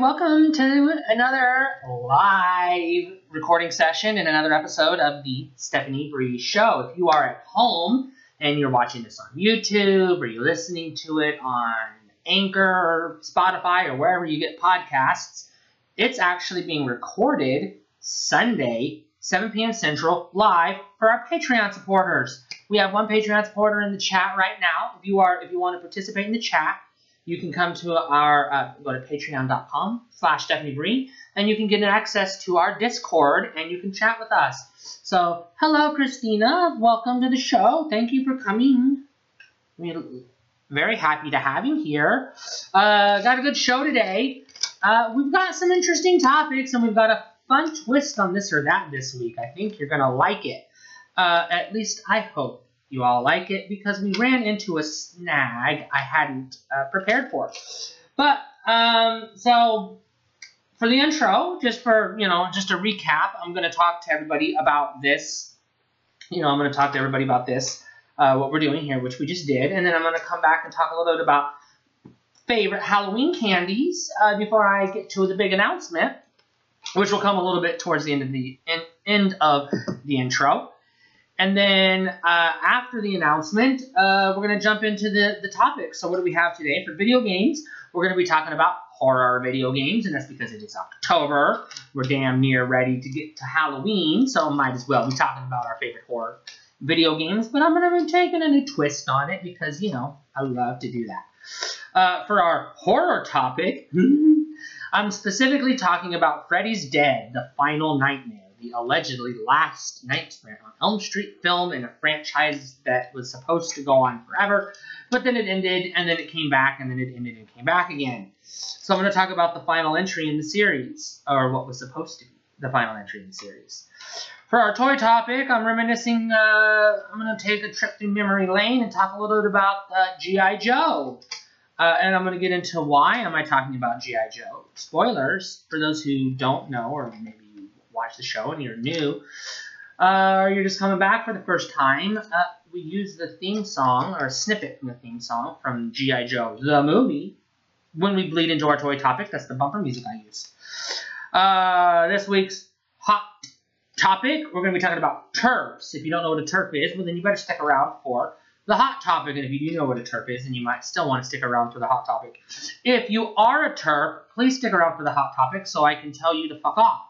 welcome to another live recording session and another episode of the Stephanie Bri Show. If you are at home and you're watching this on YouTube or you're listening to it on Anchor or Spotify or wherever you get podcasts, it's actually being recorded Sunday, 7 p.m. Central, live for our Patreon supporters. We have one Patreon supporter in the chat right now. If you are, if you want to participate in the chat, you can come to our, uh, go to patreon.com slash Stephanie Bri, and you can get access to our Discord, and you can chat with us. So, hello, Christina. Welcome to the show. Thank you for coming. We're very happy to have you here. Uh, got a good show today. Uh, we've got some interesting topics, and we've got a fun twist on this or that this week. I think you're to like it. Uh, at least I hope you all like it because we ran into a snag I hadn't uh, prepared for. But, um, so for the intro, just for, you know, just a recap, I'm going to talk to everybody about this. You know, I'm going to talk to everybody about this, uh, what we're doing here, which we just did. And then I'm going to come back and talk a little bit about favorite Halloween candies uh, before I get to the big announcement, which will come a little bit towards the end of the end of the intro. And then uh, after the announcement, uh, we're going to jump into the, the topic. So what do we have today? For video games, we're going to be talking about horror video games, and that's because it is October. We're damn near ready to get to Halloween, so might as well be talking about our favorite horror video games. But I'm going to be taking a new twist on it because, you know, I love to do that. Uh, for our horror topic, I'm specifically talking about Freddy's Dead, the Final Nightmare the allegedly last Nightmare on Elm Street film in a franchise that was supposed to go on forever, but then it ended, and then it came back, and then it ended and came back again. So I'm going to talk about the final entry in the series, or what was supposed to be the final entry in the series. For our toy topic, I'm reminiscing, uh, I'm going to take a trip through memory lane and talk a little bit about uh, G.I. Joe. Uh, and I'm going to get into why am I talking about G.I. Joe. Spoilers, for those who don't know, or maybe watch the show and you're new, uh, or you're just coming back for the first time, uh, we use the theme song, or a snippet from the theme song from G.I. Joe, the movie, when we bleed into our toy topic. That's the bumper music I use. Uh, this week's hot topic, we're going to be talking about TERFs. If you don't know what a TERF is, well, then you better stick around for the hot topic. And if you do know what a TERF is, then you might still want to stick around for the hot topic. If you are a TERF, please stick around for the hot topic so I can tell you to fuck off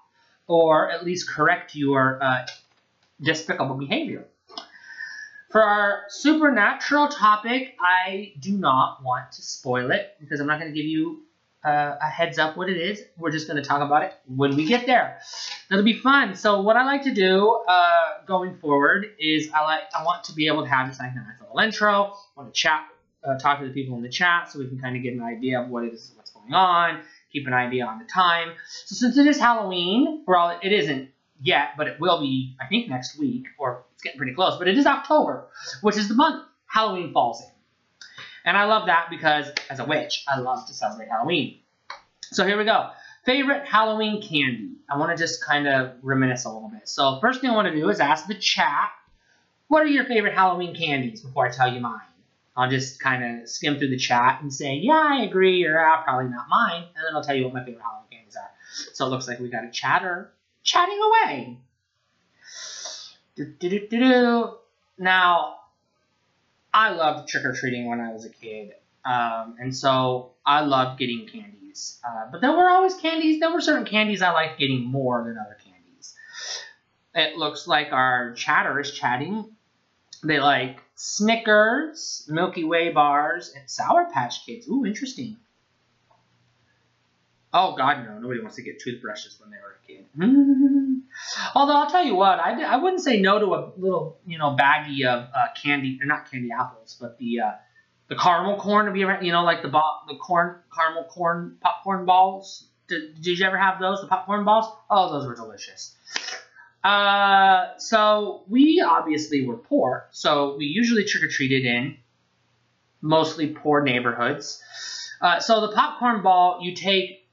or at least correct your uh, despicable behavior. For our supernatural topic, I do not want to spoil it because I'm not going to give you uh, a heads up what it is. We're just going to talk about it when we get there. That'll be fun. So what I like to do uh, going forward is I like I want to be able to have this like nice little intro. I want to chat, uh, talk to the people in the chat so we can kind of get an idea of what is, what's going on, keep an idea on the time. So since it is Halloween, well, it isn't yet, but it will be, I think, next week, or it's getting pretty close, but it is October, which is the month Halloween falls in. And I love that because, as a witch, I love to celebrate Halloween. So here we go. Favorite Halloween candy. I want to just kind of reminisce a little bit. So first thing I want to do is ask the chat, what are your favorite Halloween candies before I tell you mine? I'll just kind of skim through the chat and say, yeah, I agree, or ah, probably not mine, and then I'll tell you what my favorite Halloween candies are. So it looks like we got a chatter chatting away. Do, do, do. Now, I loved trick-or-treating when I was a kid, um, and so I loved getting candies. Uh, but there were always candies, there were certain candies I liked getting more than other candies. It looks like our chatter is chatting. They like Snickers, Milky Way bars, and Sour Patch Kids. Ooh, interesting. Oh, God, no. Nobody wants to get toothbrushes when they were a kid. Although, I'll tell you what, I, I wouldn't say no to a little, you know, baggie of uh, candy, or not candy apples, but the uh, the caramel corn to be you know, like the the corn, caramel corn, popcorn balls. Did, did you ever have those, the popcorn balls? Oh, those were delicious. Uh, so we obviously were poor, so we usually trick-or-treated in mostly poor neighborhoods. Uh, so the popcorn ball, you take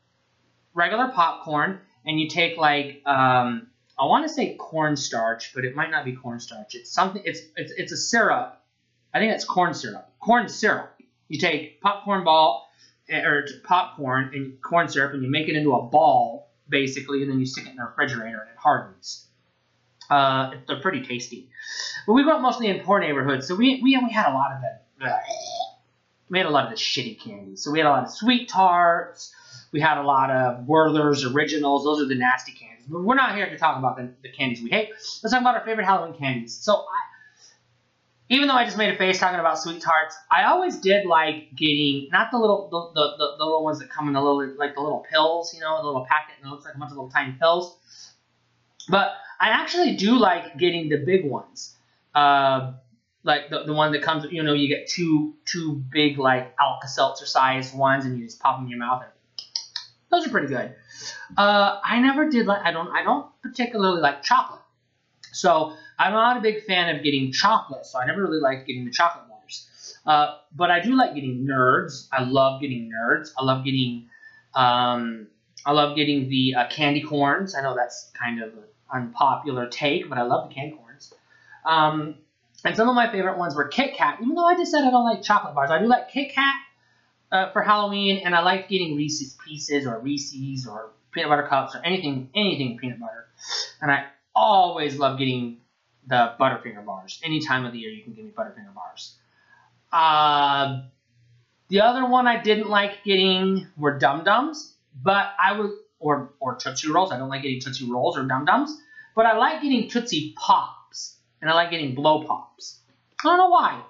regular popcorn and you take like um, I want to say cornstarch, but it might not be cornstarch. It's something. It's it's it's a syrup. I think it's corn syrup. Corn syrup. You take popcorn ball or popcorn and corn syrup, and you make it into a ball basically, and then you stick it in the refrigerator and it hardens. Uh, they're pretty tasty. But we grew up mostly in poor neighborhoods, so we we, we had a lot of the we had a lot of the shitty candies. So we had a lot of sweet tarts. We had a lot of Werther's originals. Those are the nasty candies. But we're not here to talk about the, the candies we hate. Let's talk about our favorite Halloween candies. So I, even though I just made a face talking about sweet tarts, I always did like getting not the little the, the, the, the little ones that come in the little like the little pills, you know, the little packet and it looks like a bunch of little tiny pills. But I actually do like getting the big ones. Uh, like the, the one that comes, you know, you get two two big like Alka-Seltzer sized ones and you just pop them in your mouth. And those are pretty good. Uh, I never did like I don't I don't particularly like chocolate. So I'm not a big fan of getting chocolate, so I never really liked getting the chocolate bars. Uh, but I do like getting nerds. I love getting nerds. I love getting, um, I love getting the uh, candy corns. I know that's kind of an unpopular take, but I love the candy corns. Um, and some of my favorite ones were Kit Kat. Even though I just said I don't like chocolate bars, I do like Kit Kat uh, for Halloween, and I like getting Reese's Pieces or Reese's or peanut butter cups or anything, anything peanut butter. And I always love getting the Butterfinger bars. Any time of the year, you can give me Butterfinger bars. Uh, the other one I didn't like getting were Dum Dums, but I would or or Tootsie Rolls. I don't like getting Tootsie Rolls or Dum Dums, but I like getting Tootsie Pops and I like getting Blow Pops. I don't know why.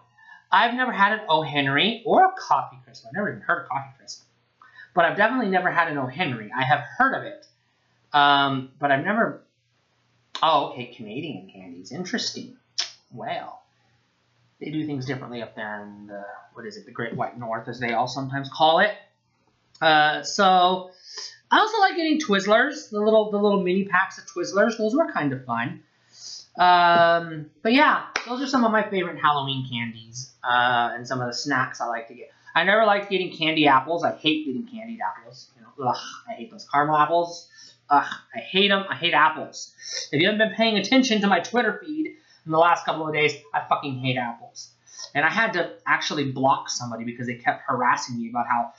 I've never had an O. Henry or a Coffee Crisp. I've never even heard of Coffee Crisp, but I've definitely never had an O. Henry. I have heard of it, um, but I've never Oh, okay, Canadian candies. Interesting. Well, they do things differently up there in the, what is it, the Great White North, as they all sometimes call it. Uh, so, I also like getting Twizzlers, the little the little mini packs of Twizzlers. Those were kind of fun. Um, but yeah, those are some of my favorite Halloween candies uh, and some of the snacks I like to get. I never liked getting candy apples. I hate getting candied apples. You know, ugh, I hate those caramel apples. Ugh, I hate them. I hate apples. If you haven't been paying attention to my Twitter feed in the last couple of days, I fucking hate apples. And I had to actually block somebody because they kept harassing me about how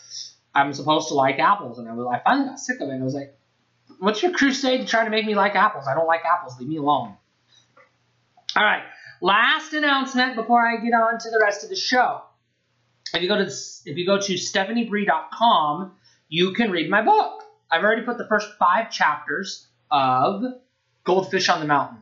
I'm supposed to like apples. And I, was, I finally got sick of it. I was like, what's your crusade to try to make me like apples? I don't like apples. Leave me alone. All right. Last announcement before I get on to the rest of the show. If you go to if you go to stephaniebri.com, you can read my book. I've already put the first five chapters of Goldfish on the Mountain.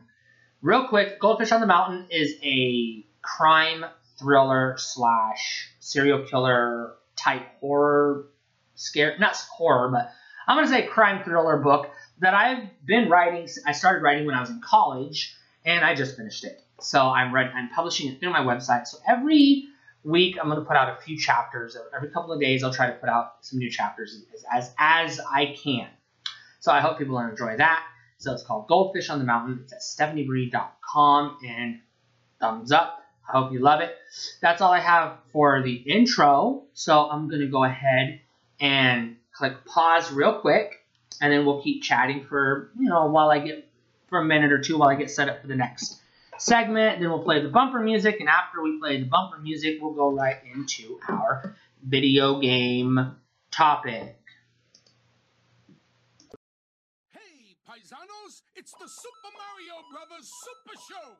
Real quick, Goldfish on the Mountain is a crime thriller slash serial killer type horror scare not horror, but I'm gonna say crime thriller book that I've been writing. I started writing when I was in college, and I just finished it. So I'm writing, I'm publishing it through my website. So every week I'm to put out a few chapters. Every couple of days I'll try to put out some new chapters as, as, as I can. So I hope people enjoy that. So it's called Goldfish on the Mountain. It's at stephaniebri.com and thumbs up. I hope you love it. That's all I have for the intro. So I'm going to go ahead and click pause real quick and then we'll keep chatting for, you know, while I get for a minute or two while I get set up for the next segment. Then we'll play the bumper music, and after we play the bumper music, we'll go right into our video game topic. Hey, it's the Super Mario Brothers Super Show.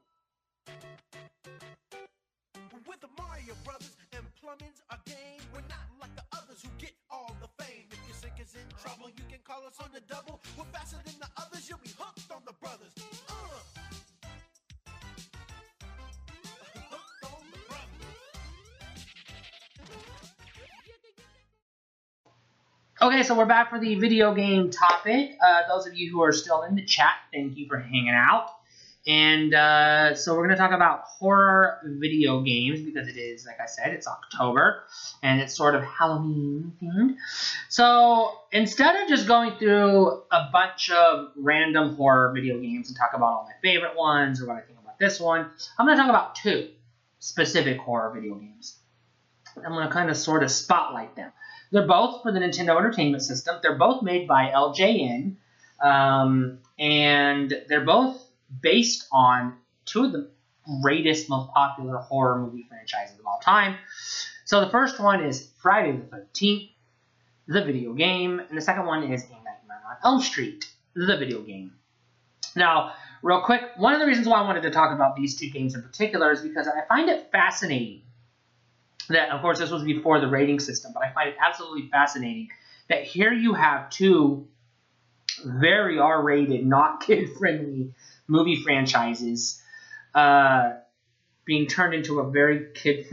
With the Mario Brothers and plumbing's a game. We're not like the others who get all the fame. If your sink is in trouble, you can call us on the double. We're faster than the others, you'll be. Uh. Hooked on the brothers. Okay, so we're back for the video game topic. Uh, those of you who are still in the chat, thank you for hanging out. And uh, so we're going to talk about horror video games because it is, like I said, it's October and it's sort of Halloween themed. So instead of just going through a bunch of random horror video games and talk about all my favorite ones or what I think about this one, I'm going to talk about two specific horror video games. I'm going to kind of sort of spotlight them. They're both for the Nintendo Entertainment System. They're both made by LJN, um, and they're both based on two of the greatest, most popular horror movie franchises of all time. So the first one is Friday the 13th, the video game, and the second one is A Nightmare on Elm Street, the video game. Now, real quick, one of the reasons why I wanted to talk about these two games in particular is because I find it fascinating that, of course, this was before the rating system, but I find it absolutely fascinating that here you have two very R-rated, not kid-friendly movie franchises uh, being turned into a very kid,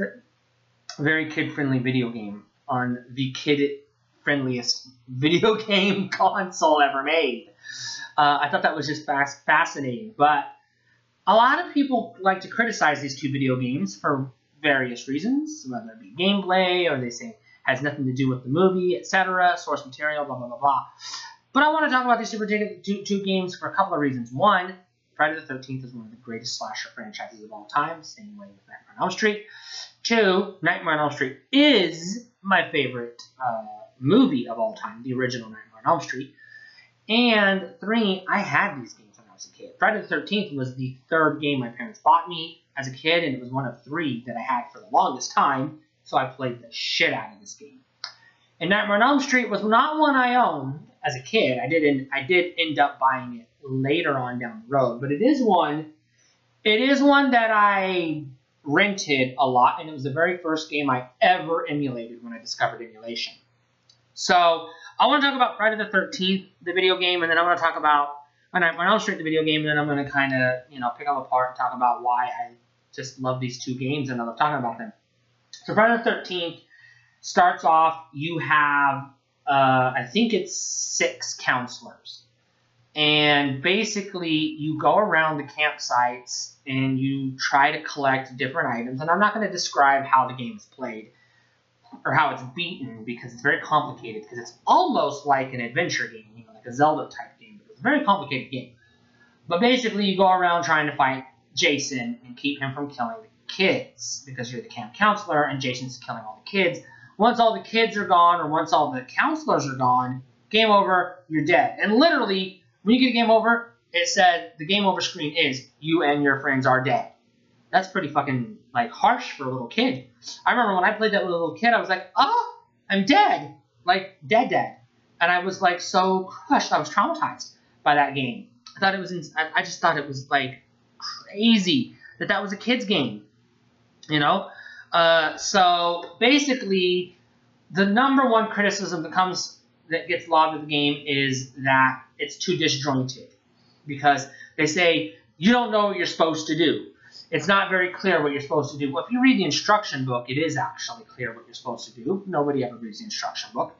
very kid-friendly video game on the kid-friendliest video game console ever made. Uh, I thought that was just fast, fascinating, but a lot of people like to criticize these two video games for various reasons, whether it be gameplay or they say has nothing to do with the movie, etc., source material, blah blah blah blah. But I want to talk about these two, two, two games for a couple of reasons. One, Friday the 13th is one of the greatest slasher franchises of all time, same way with Nightmare on Elm Street. Two, Nightmare on Elm Street is my favorite uh, movie of all time, the original Nightmare on Elm Street. And three, I had these games when I was a kid. Friday the 13th was the third game my parents bought me as a kid, and it was one of three that I had for the longest time, so I played the shit out of this game. And Nightmare on Elm Street was not one I owned as a kid. I didn't. I did end up buying it later on down the road, but it is one it is one that I rented a lot, and it was the very first game I ever emulated when I discovered emulation. So I want to talk about Friday the 13th, the video game, and then I want to talk about when I Street, the video game, and then I'm going to kind of you know pick them apart and talk about why I just love these two games and I love talking about them. So Friday the 13th starts off. You have uh, I think it's six counselors, and basically you go around the campsites and you try to collect different items. And I'm not going to describe how the game is played or how it's beaten because it's very complicated because it's almost like an adventure game, you know, like a Zelda type game, but it's a very complicated game. But basically, you go around trying to fight Jason and keep him from killing the kids because you're the camp counselor and Jason's killing all the kids. Once all the kids are gone or once all the counselors are gone, game over, you're dead. And literally, when you get a game over, it said the game over screen is you and your friends are dead. That's pretty fucking like harsh for a little kid. I remember when I played that with a little kid, I was like, oh, I'm dead. Like, dead, dead. And I was like so crushed. I was traumatized by that game. I thought it was, in, I, I just thought it was like crazy that that was a kid's game. You know? Uh, so basically, the number one criticism that comes that gets lobbed at the game is that it's too disjointed because they say you don't know what you're supposed to do it's not very clear what you're supposed to do. Well, if you read the instruction book, it is actually clear what you're supposed to do. Nobody ever reads the instruction book.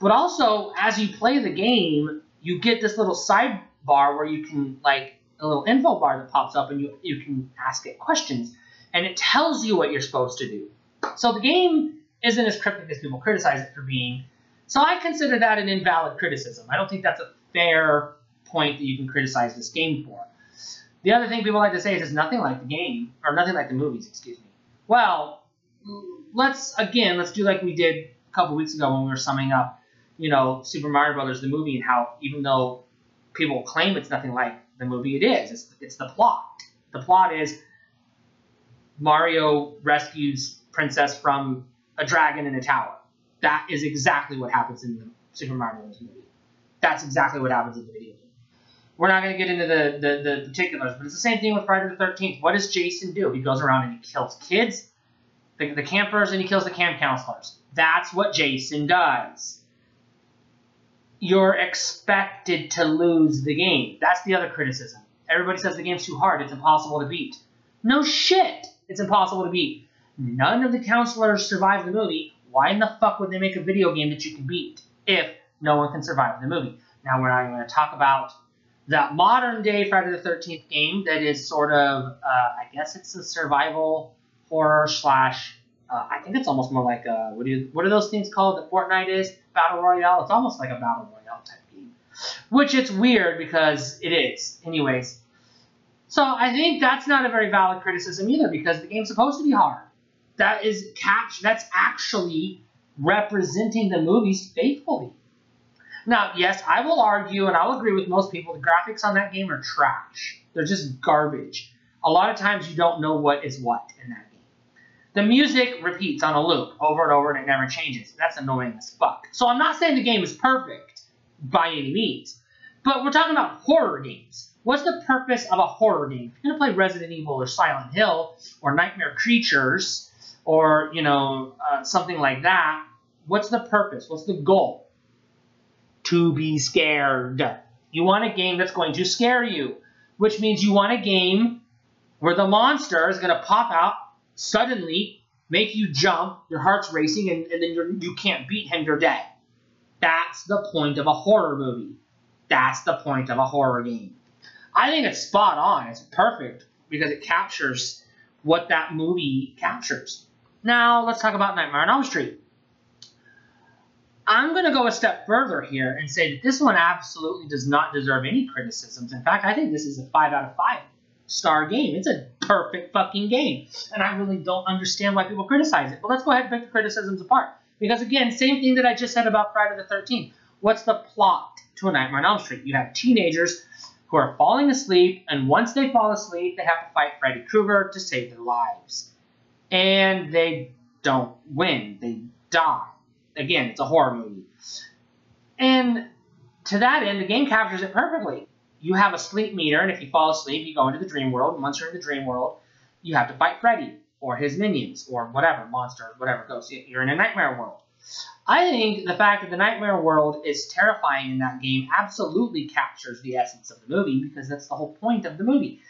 But also, as you play the game, you get this little sidebar where you can, like, a little info bar that pops up and you, you can ask it questions. And it tells you what you're supposed to do. So the game isn't as cryptic as people criticize it for being. So I consider that an invalid criticism. I don't think that's a fair point that you can criticize this game for. The other thing people like to say is it's nothing like the game, or nothing like the movies, excuse me. Well, let's, again, let's do like we did a couple weeks ago when we were summing up, you know, Super Mario Brothers, the movie, and how even though people claim it's nothing like the movie, it is. It's, it's the plot. The plot is Mario rescues Princess from a dragon in a tower. That is exactly what happens in the Super Mario Bros. movie. That's exactly what happens in the video game. We're not going to get into the, the, the particulars, but it's the same thing with Friday the 13th. What does Jason do? He goes around and he kills kids, the, the campers, and he kills the camp counselors. That's what Jason does. You're expected to lose the game. That's the other criticism. Everybody says the game's too hard, it's impossible to beat. No shit, it's impossible to beat. None of the counselors survive the movie. Why in the fuck would they make a video game that you can beat if no one can survive the movie? Now we're not going to talk about that modern day Friday the 13th game that is sort of, uh, I guess it's a survival horror slash, uh, I think it's almost more like a, what, do you, what are those things called that Fortnite is? Battle Royale? It's almost like a Battle Royale type game. Which it's weird because it is. Anyways. So I think that's not a very valid criticism either because the game's supposed to be hard. That is catch. That's actually representing the movies faithfully. Now, yes, I will argue, and I'll agree with most people, the graphics on that game are trash. They're just garbage. A lot of times you don't know what is what in that game. The music repeats on a loop over and over and it never changes. That's annoying as fuck. So I'm not saying the game is perfect by any means, but we're talking about horror games. What's the purpose of a horror game? If you're gonna play Resident Evil or Silent Hill or Nightmare Creatures or you know uh, something like that, what's the purpose? What's the goal? To be scared. You want a game that's going to scare you, which means you want a game where the monster is gonna pop out suddenly, make you jump, your heart's racing, and, and then you're, you can't beat him, you're dead. That's the point of a horror movie. That's the point of a horror game. I think it's spot on. It's perfect because it captures what that movie captures. Now, let's talk about Nightmare on Elm Street. I'm going to go a step further here and say that this one absolutely does not deserve any criticisms. In fact, I think this is a 5 out of 5 star game. It's a perfect fucking game. And I really don't understand why people criticize it. But let's go ahead and pick the criticisms apart. Because again, same thing that I just said about Friday the 13th. What's the plot to a Nightmare on Elm Street? You have teenagers who are falling asleep, and once they fall asleep, they have to fight Freddy Krueger to save their lives. And they don't win. They die. Again, it's a horror movie. And to that end, the game captures it perfectly you have a sleep meter, and if you fall asleep, you go into the dream world. And once you're in the dream world, you have to fight Freddy or his minions or whatever, monsters, whatever goes. You're in a nightmare world. I think the fact that the nightmare world is terrifying in that game absolutely captures the essence of the movie because that's the whole point of the movie.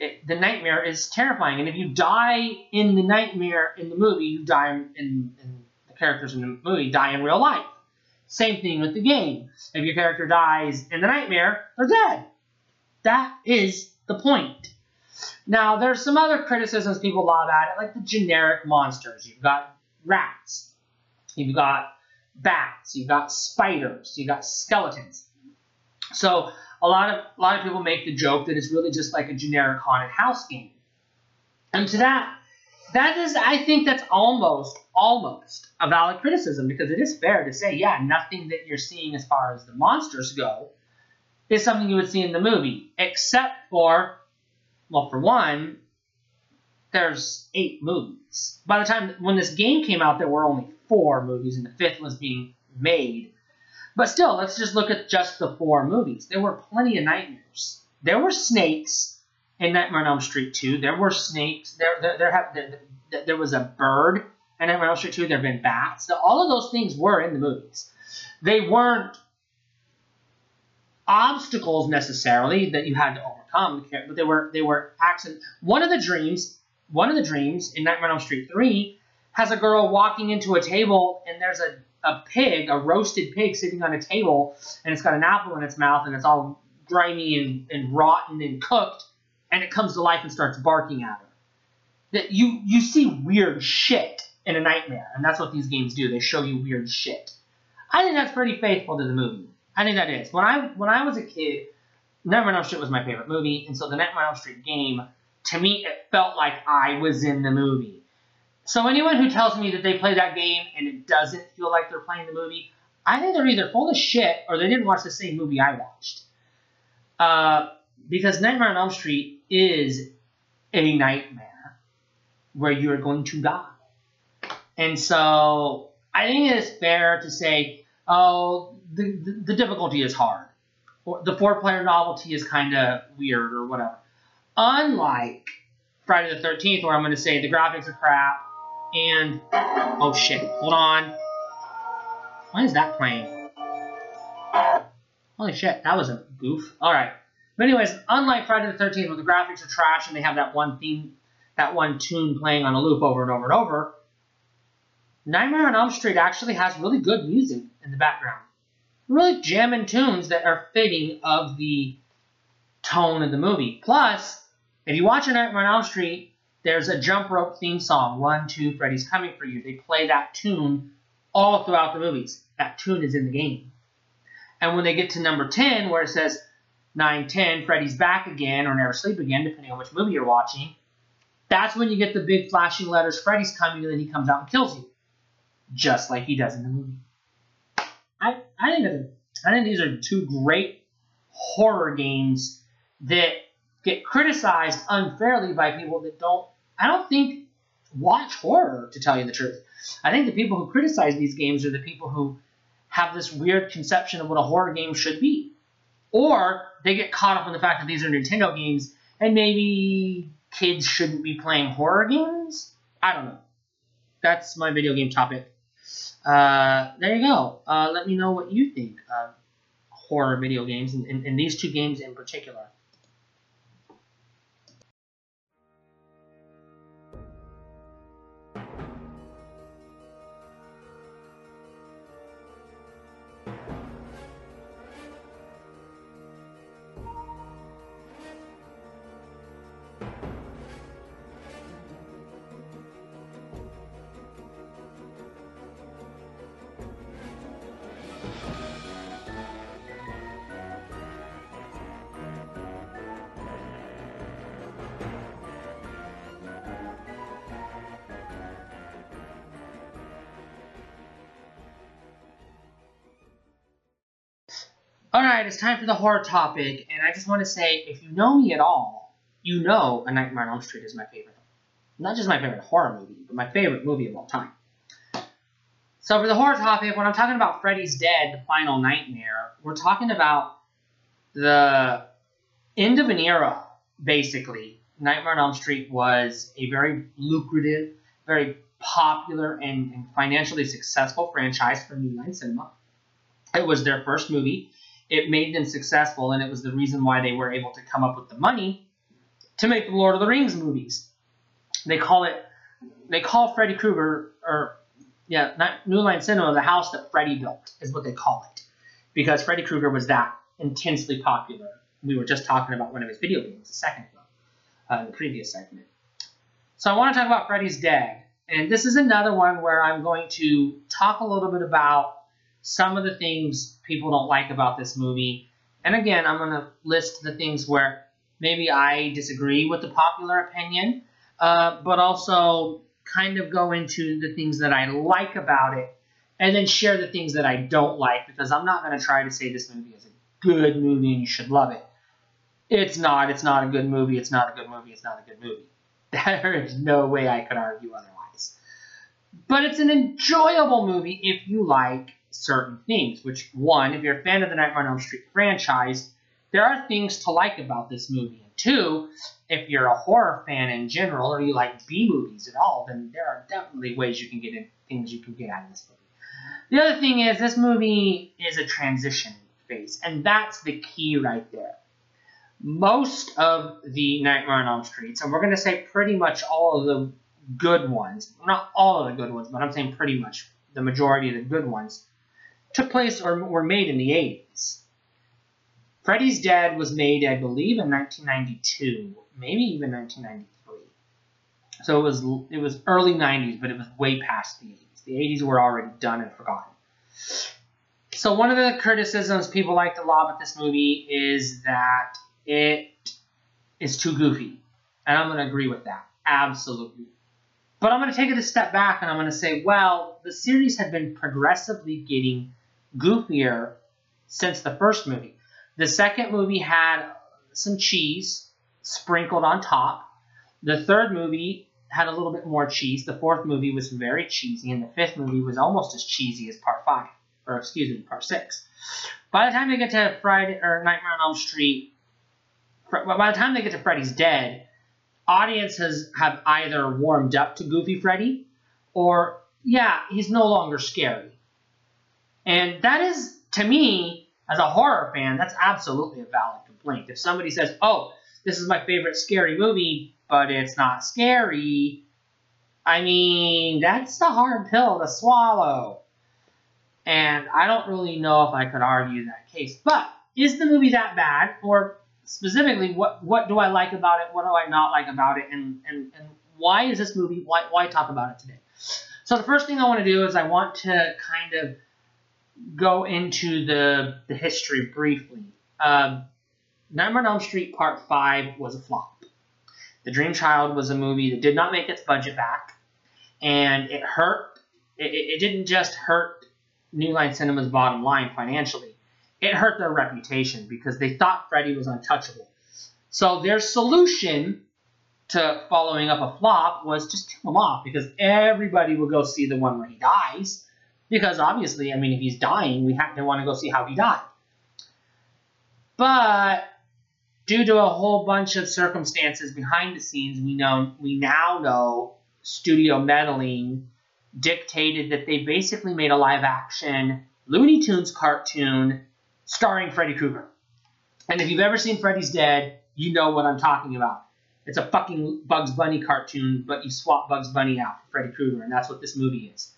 It, the nightmare is terrifying, and if you die in the nightmare in the movie, you die in, in, in the characters in the movie die in real life. Same thing with the game. If your character dies in the nightmare, they're dead. That is the point. Now, there's some other criticisms people lob at it, like the generic monsters. You've got rats, you've got bats, you've got spiders, you've got skeletons. So a lot of a lot of people make the joke that it's really just like a generic haunted house game. And to that, that is, I think that's almost, almost a valid criticism because it is fair to say, yeah, nothing that you're seeing as far as the monsters go is something you would see in the movie, except for, well, for one, there's eight movies. By the time when this game came out, there were only four movies, and the fifth was being made. But still, let's just look at just the four movies. There were plenty of nightmares. There were snakes in Nightmare on Elm Street 2. There were snakes. There, there, there, have, there, there was a bird in Nightmare on Elm Street 2. There have been bats. All of those things were in the movies. They weren't obstacles necessarily that you had to overcome, but they were they were accidents. One of the dreams, one of the dreams in Nightmare on Elm Street three, has a girl walking into a table and there's a a pig, a roasted pig, sitting on a table, and it's got an apple in its mouth and it's all grimy and, and rotten and cooked, and it comes to life and starts barking at her. That you you see weird shit in a nightmare, and that's what these games do. They show you weird shit. I think that's pretty faithful to the movie. I think that is. When I when I was a kid, Nightmare on Elm Street was my favorite movie, and so the Nightmare on Elm Street game, to me, it felt like I was in the movie. So anyone who tells me that they play that game and it doesn't feel like they're playing the movie, I think they're either full of shit or they didn't watch the same movie I watched. Uh, because Nightmare on Elm Street is a nightmare where you are going to die. And so I think it is fair to say, oh, the, the, difficulty is hard. Or The four player novelty is kind of weird or whatever. Unlike Friday the 13th, where I'm going to say the graphics are crap and. Oh shit, hold on. Why is that playing? Holy shit, that was a goof. Alright. But anyways, unlike Friday the 13th, where the graphics are trash and they have that one theme, that one tune playing on a loop over and over and over, Nightmare on Elm Street actually has really good music in the background really jamming tunes that are fitting of the tone of the movie. Plus, if you watch A Nightmare on Elm Street, there's a jump rope theme song, One, Two, Freddy's Coming For You. They play that tune all throughout the movies. That tune is in the game. And when they get to number 10, where it says 9, 10, Freddy's back again, or never sleep again, depending on which movie you're watching, that's when you get the big flashing letters, Freddy's coming, and then he comes out and kills you. Just like he does in the movie. I, I think I think these are two great horror games that get criticized unfairly by people that don't. I don't think watch horror, to tell you the truth. I think the people who criticize these games are the people who have this weird conception of what a horror game should be. Or they get caught up in the fact that these are Nintendo games and maybe kids shouldn't be playing horror games? I don't know. That's my video game topic. Uh, there you go. Uh, let me know what you think of horror video games and, and, and these two games in particular. Alright, it's time for the horror topic, and I just want to say, if you know me at all, you know A Nightmare on Elm Street is my favorite. Not just my favorite horror movie, but my favorite movie of all time. So for the horror topic, when I'm talking about Freddy's Dead, The Final Nightmare, we're talking about the end of an era, basically. Nightmare on Elm Street was a very lucrative, very popular, and, and financially successful franchise for New Line Cinema. It was their first movie it made them successful, and it was the reason why they were able to come up with the money to make the Lord of the Rings movies. They call it, they call Freddy Krueger, or yeah, not New Line Cinema, the house that Freddy built, is what they call it, because Freddy Krueger was that intensely popular. We were just talking about one of his video games a second ago, uh, in the previous segment. So I want to talk about Freddy's Dead, and this is another one where I'm going to talk a little bit about some of the things people don't like about this movie. And again, I'm going to list the things where maybe I disagree with the popular opinion, uh, but also kind of go into the things that I like about it and then share the things that I don't like because I'm not going to try to say this movie is a good movie and you should love it. It's not. It's not a good movie. It's not a good movie. It's not a good movie. There is no way I could argue otherwise. But it's an enjoyable movie if you like certain things. Which, one, if you're a fan of the Nightmare on Elm Street franchise, there are things to like about this movie. And two, if you're a horror fan in general or you like B movies at all, then there are definitely ways you can get in, things you can get out of this movie. The other thing is, this movie is a transition phase, and that's the key right there. Most of the Nightmare on Elm Streets, and we're going to say pretty much all of the good ones, not all of the good ones, but I'm saying pretty much the majority of the good ones, took place or were made in the 80s. Freddy's Dead was made, I believe, in 1992, maybe even 1993. So it was it was early 90s, but it was way past the 80s. The 80s were already done and forgotten. So one of the criticisms people like to lob at this movie is that it is too goofy. And I'm going to agree with that. Absolutely. But I'm going to take it a step back and I'm going to say, well, the series had been progressively getting goofier since the first movie. The second movie had some cheese sprinkled on top. The third movie had a little bit more cheese. The fourth movie was very cheesy, and the fifth movie was almost as cheesy as Part Five, or excuse me, Part Six. By the time they get to Friday or Nightmare on Elm Street, by the time they get to Freddy's Dead, audiences have either warmed up to Goofy Freddy, or yeah, he's no longer scary. And that is, to me, as a horror fan, that's absolutely a valid complaint. If somebody says, oh, this is my favorite scary movie, but it's not scary, I mean, that's a hard pill to swallow. And I don't really know if I could argue that case. But is the movie that bad? Or specifically, what, what do I like about it? What do I not like about it? And, and, and why is this movie, why, why talk about it today? So the first thing I want to do is I want to kind of go into the, the history briefly. Uh, Nightmare on Elm Street Part 5 was a flop. The Dream Child was a movie that did not make its budget back, and it hurt. It, it didn't just hurt New Line Cinema's bottom line financially, it hurt their reputation because they thought Freddy was untouchable. So their solution to following up a flop was just kill him off because everybody will go see the one where he dies. Because obviously, I mean, if he's dying, we have to want to go see how he died. But due to a whole bunch of circumstances behind the scenes, we know we now know studio meddling dictated that they basically made a live action Looney Tunes cartoon starring Freddy Krueger. And if you've ever seen Freddy's Dead, you know what I'm talking about. It's a fucking Bugs Bunny cartoon, but you swap Bugs Bunny out for Freddy Krueger, and that's what this movie is.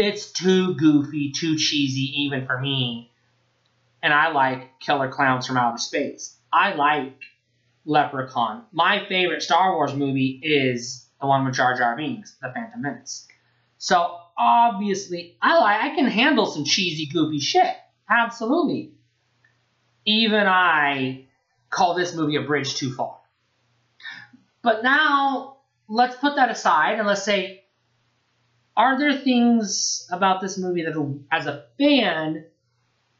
It's too goofy, too cheesy, even for me. And I like Killer Clowns from Outer Space. I like Leprechaun. My favorite Star Wars movie is the one with Jar Jar Binks, The Phantom Menace. So obviously, I like I can handle some cheesy, goofy shit. Absolutely. Even I call this movie a bridge too far. But now let's put that aside and let's say, are there things about this movie that, as a fan,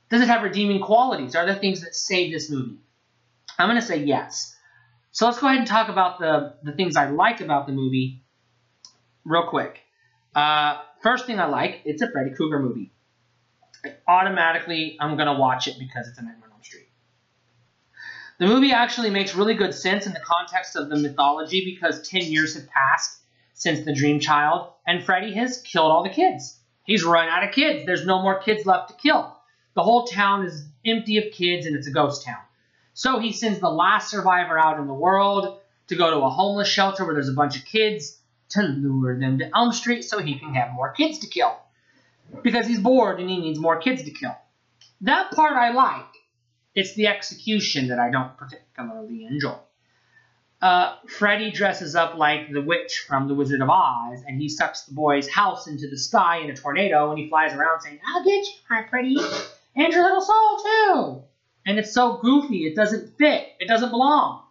does it have redeeming qualities? Are there things that save this movie? I'm going to say yes. So let's go ahead and talk about the, the things I like about the movie real quick. Uh, first thing I like, it's a Freddy Krueger movie. Automatically, I'm going to watch it because it's a Nightmare on Elm Street. The movie actually makes really good sense in the context of the mythology because 10 years have passed since the Dream Child, and Freddy has killed all the kids. He's run out of kids. There's no more kids left to kill. The whole town is empty of kids, and it's a ghost town. So he sends the last survivor out in the world to go to a homeless shelter where there's a bunch of kids to lure them to Elm Street so he can have more kids to kill. Because he's bored and he needs more kids to kill. That part I like. It's the execution that I don't particularly enjoy. Uh, Freddy dresses up like the witch from The Wizard of Oz, and he sucks the boy's house into the sky in a tornado, and he flies around saying, I'll get you, my Freddy, and your little soul, too. And it's so goofy, it doesn't fit, it doesn't belong.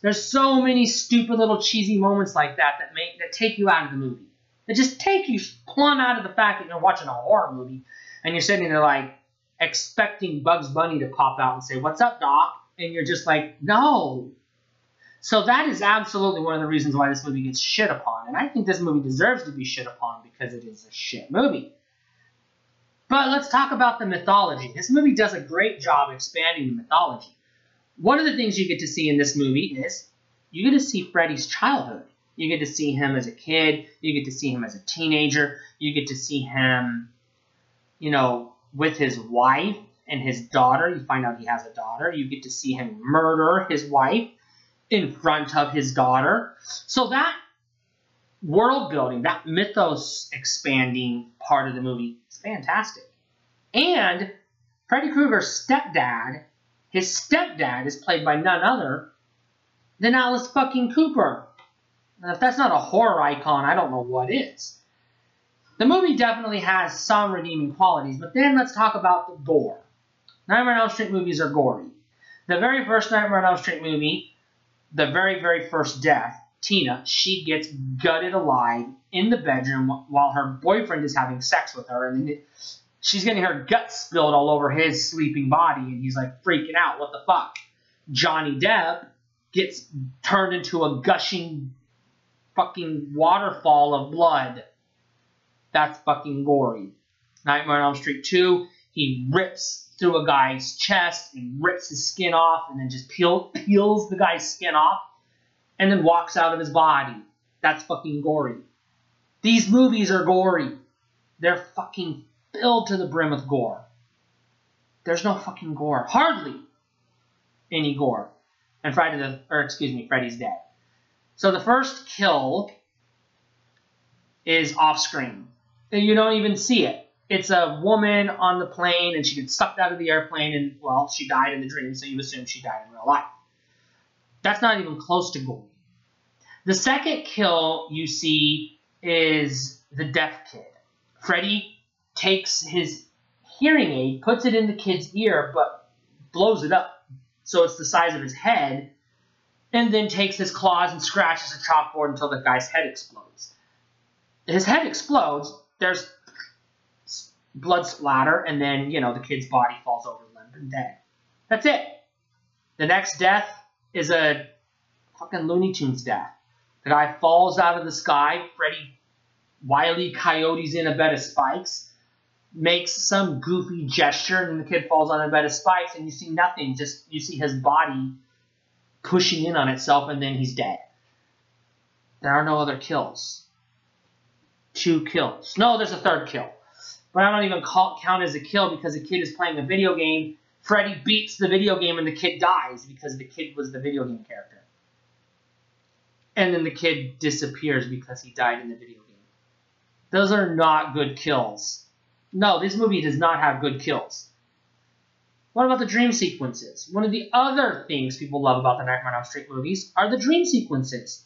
There's so many stupid little cheesy moments like that that make that take you out of the movie. That just take you plumb out of the fact that you're watching a horror movie, and you're sitting there like, expecting Bugs Bunny to pop out and say, What's up, Doc? And you're just like, No. So that is absolutely one of the reasons why this movie gets shit upon. And I think this movie deserves to be shit upon because it is a shit movie. But let's talk about the mythology. This movie does a great job expanding the mythology. One of the things you get to see in this movie is you get to see Freddy's childhood. You get to see him as a kid, you get to see him as a teenager, you get to see him, you know, with his wife and his daughter. You find out he has a daughter. You get to see him murder his wife in front of his daughter. So that world building, that mythos expanding part of the movie is fantastic. And Freddy Krueger's stepdad, his stepdad is played by none other than Alice fucking Cooper. If that's not a horror icon, I don't know what is. The movie definitely has some redeeming qualities, but then let's talk about the gore. Nightmare on Elm Street movies are gory. The very first Nightmare on Elm Street movie, the very, very first death, Tina, she gets gutted alive in the bedroom while her boyfriend is having sex with her, and she's getting her guts spilled all over his sleeping body, and he's like freaking out. What the fuck? Johnny Depp gets turned into a gushing fucking waterfall of blood that's fucking gory. Nightmare on Elm Street 2, he rips through a guy's chest and rips his skin off and then just peel, peels the guy's skin off and then walks out of his body. That's fucking gory. These movies are gory. They're fucking filled to the brim with gore. There's no fucking gore. Hardly any gore. And Friday the, or excuse me, Freddy's dead. So the first kill is off screen you don't even see it. It's a woman on the plane, and she gets sucked out of the airplane, and well, she died in the dream, so you assume she died in real life. That's not even close to gory. The second kill you see is the deaf kid. Freddy takes his hearing aid, puts it in the kid's ear, but blows it up so it's the size of his head, and then takes his claws and scratches a chalkboard until the guy's head explodes. His head explodes, there's blood splatter, and then, you know, the kid's body falls over limp and dead. That's it. The next death is a Fucking Looney Tunes death. The guy falls out of the sky. Freddy Wiley Coyote's in a bed of spikes. Makes some goofy gesture, and the kid falls on a bed of spikes, and you see nothing. Just you see his body pushing in on itself, and then he's dead. There are no other kills. Two kills. No, there's a third kill. But I don't even call, count as a kill because the kid is playing a video game. Freddy beats the video game and the kid dies because the kid was the video game character. And then the kid disappears because he died in the video game. Those are not good kills. No, this movie does not have good kills. What about the dream sequences? One of the other things people love about the Nightmare on Elm Street movies are the dream sequences.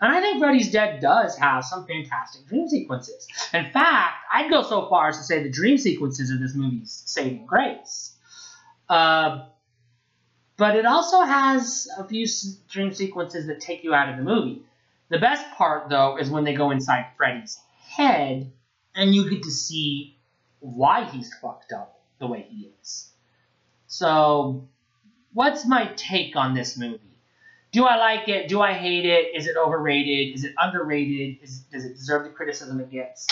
And I think Freddy's Dead does have some fantastic dream sequences. In fact, I'd go so far as to say the dream sequences of this movie's saving grace. Uh, but it also has a few dream sequences that take you out of the movie. The best part, though, is when they go inside Freddy's head and you get to see why he's fucked up the way he is. So, what's my take on this movie? Do I like it? Do I hate it? Is it overrated? Is it underrated? Is, does it deserve the criticism it gets?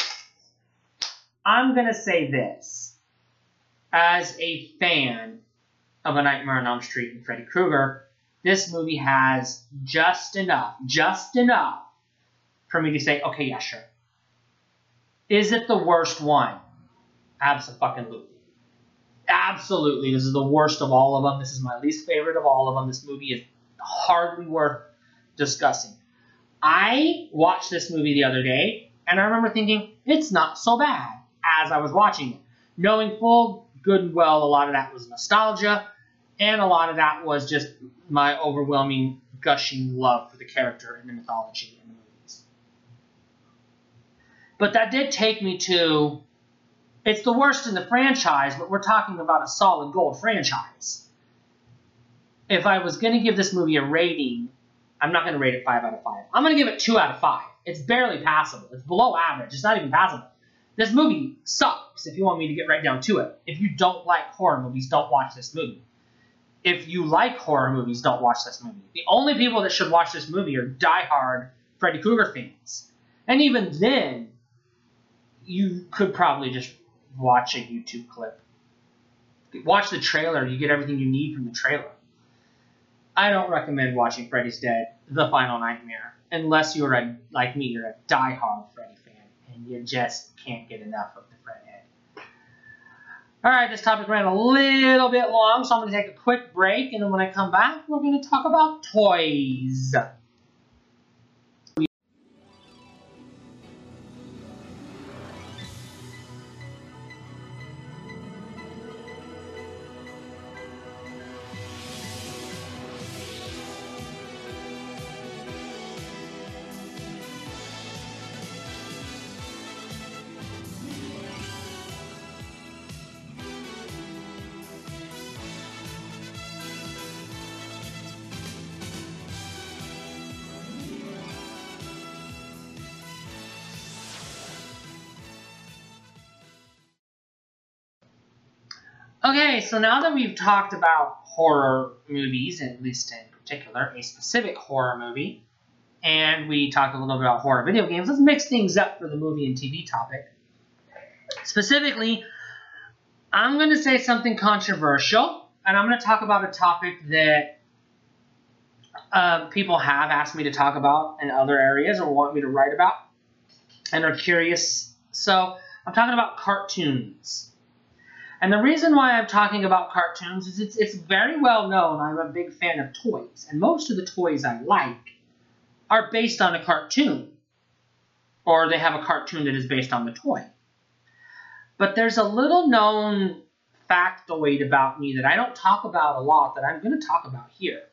I'm going to say this. As a fan of A Nightmare on Elm Street and Freddy Krueger, this movie has just enough, just enough for me to say, okay, yeah, sure. Is it the worst one? Absolutely. Absolutely. This is the worst of all of them. This is my least favorite of all of them. This movie is hardly worth discussing. I watched this movie the other day, and I remember thinking, it's not so bad as I was watching it. Knowing full good and well a lot of that was nostalgia, and a lot of that was just my overwhelming, gushing love for the character and the mythology in the movies. But that did take me to it's the worst in the franchise, but we're talking about a solid gold franchise. If I was going to give this movie a rating, I'm not going to rate it 5 out of 5. I'm going to give it 2 out of 5. It's barely passable. It's below average. It's not even passable. This movie sucks if you want me to get right down to it. If you don't like horror movies, don't watch this movie. If you like horror movies, don't watch this movie. The only people that should watch this movie are diehard Freddy Krueger fans. And even then, you could probably just watch a YouTube clip. Watch the trailer. You get everything you need from the trailer. I don't recommend watching Freddy's Dead: The Final Nightmare unless you're a like me, you're a diehard Freddy fan and you just can't get enough of the Fred head. All right, this topic ran a little bit long, so I'm going to take a quick break, and then when I come back, we're going to talk about toys. Okay, so now that we've talked about horror movies, at least in particular, a specific horror movie, and we talked a little bit about horror video games, let's mix things up for the movie and TV topic. Specifically, I'm going to say something controversial, and I'm going to talk about a topic that uh, people have asked me to talk about in other areas or want me to write about and are curious. So, I'm talking about cartoons. And the reason why I'm talking about cartoons is it's, it's very well known I'm a big fan of toys. And most of the toys I like are based on a cartoon. Or they have a cartoon that is based on the toy. But there's a little known factoid about me that I don't talk about a lot that I'm going to talk about here.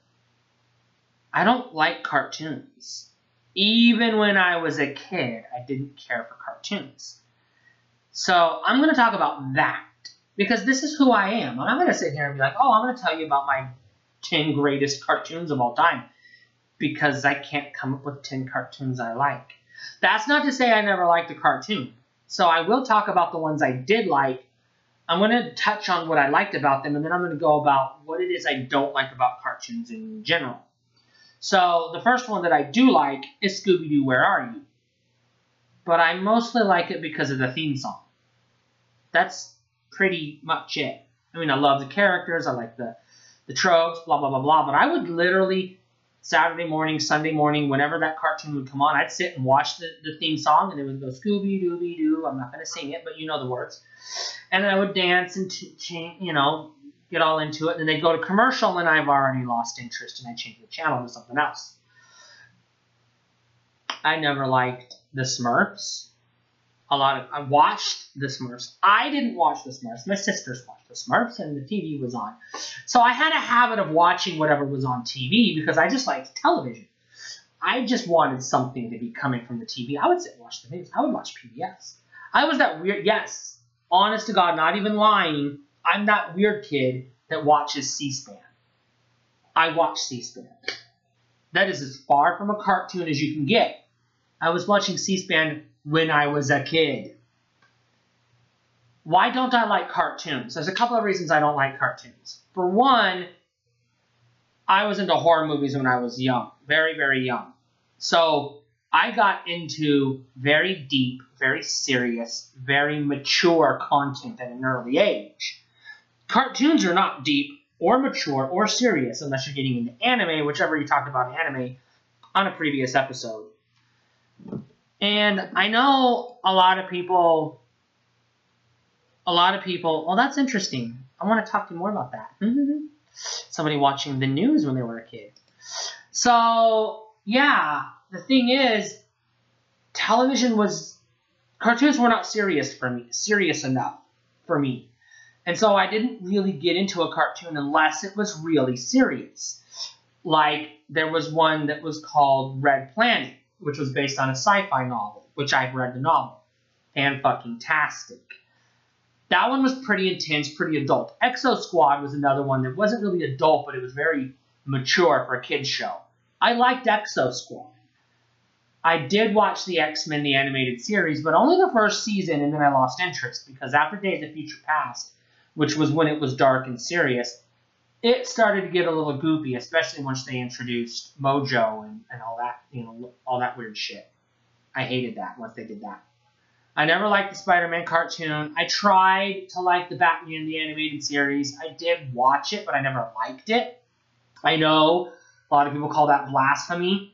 I don't like cartoons. Even when I was a kid, I didn't care for cartoons. So I'm going to talk about that because this is who I am. And I'm not going to sit here and be like, oh, I'm going to tell you about my 10 greatest cartoons of all time because I can't come up with 10 cartoons I like. That's not to say I never liked a cartoon. So I will talk about the ones I did like. I'm going to touch on what I liked about them, and then I'm going to go about what it is I don't like about cartoons in general. So the first one that I do like is Scooby Doo, Where Are You? But I mostly like it because of the theme song. That's pretty much it. I mean, I love the characters, I like the, the tropes, blah, blah, blah, blah. But I would literally, Saturday morning, Sunday morning, whenever that cartoon would come on, I'd sit and watch the, the theme song, and it would go Scooby Dooby Doo. I'm not to sing it, but you know the words. And then I would dance and, you know, get all into it. And then they go to commercial, and I've already lost interest, and I change the channel to something else. I never liked the Smurfs. A lot of I watched the Smurfs. I didn't watch the Smurfs. My sisters watched the Smurfs, and the TV was on. So I had a habit of watching whatever was on TV because I just liked television. I just wanted something to be coming from the TV. I would sit and watch the news. I would watch PBS. I was that weird. Yes, honest to God, not even lying. I'm that weird kid that watches C-SPAN. I watch C-SPAN. That is as far from a cartoon as you can get. I was watching C-SPAN when I was a kid. Why don't I like cartoons? There's a couple of reasons I don't like cartoons. For one, I was into horror movies when I was young, very, very young. So I got into very deep, very serious, very mature content at an early age. Cartoons are not deep or mature or serious unless you're getting into anime, whichever you talked about anime on a previous episode. And I know a lot of people, a lot of people, well, that's interesting. I want to talk to you more about that. Mm-hmm. Somebody watching the news when they were a kid. So, yeah, the thing is, television was, cartoons were not serious for me, serious enough for me. And so I didn't really get into a cartoon unless it was really serious. Like, there was one that was called Red Planet which was based on a sci-fi novel, which I've read the novel. And fucking tastic. That one was pretty intense, pretty adult. Exo Squad was another one that wasn't really adult, but it was very mature for a kid's show. I liked Exo Squad. I did watch the X-Men, the animated series, but only the first season, and then I lost interest because after Days of Future Past, which was when it was dark and serious, it started to get a little goopy, especially once they introduced Mojo and, and all that, you know, all that weird shit. I hated that once they did that. I never liked the Spider-Man cartoon. I tried to like the Batman the animated series. I did watch it, but I never liked it. I know a lot of people call that blasphemy.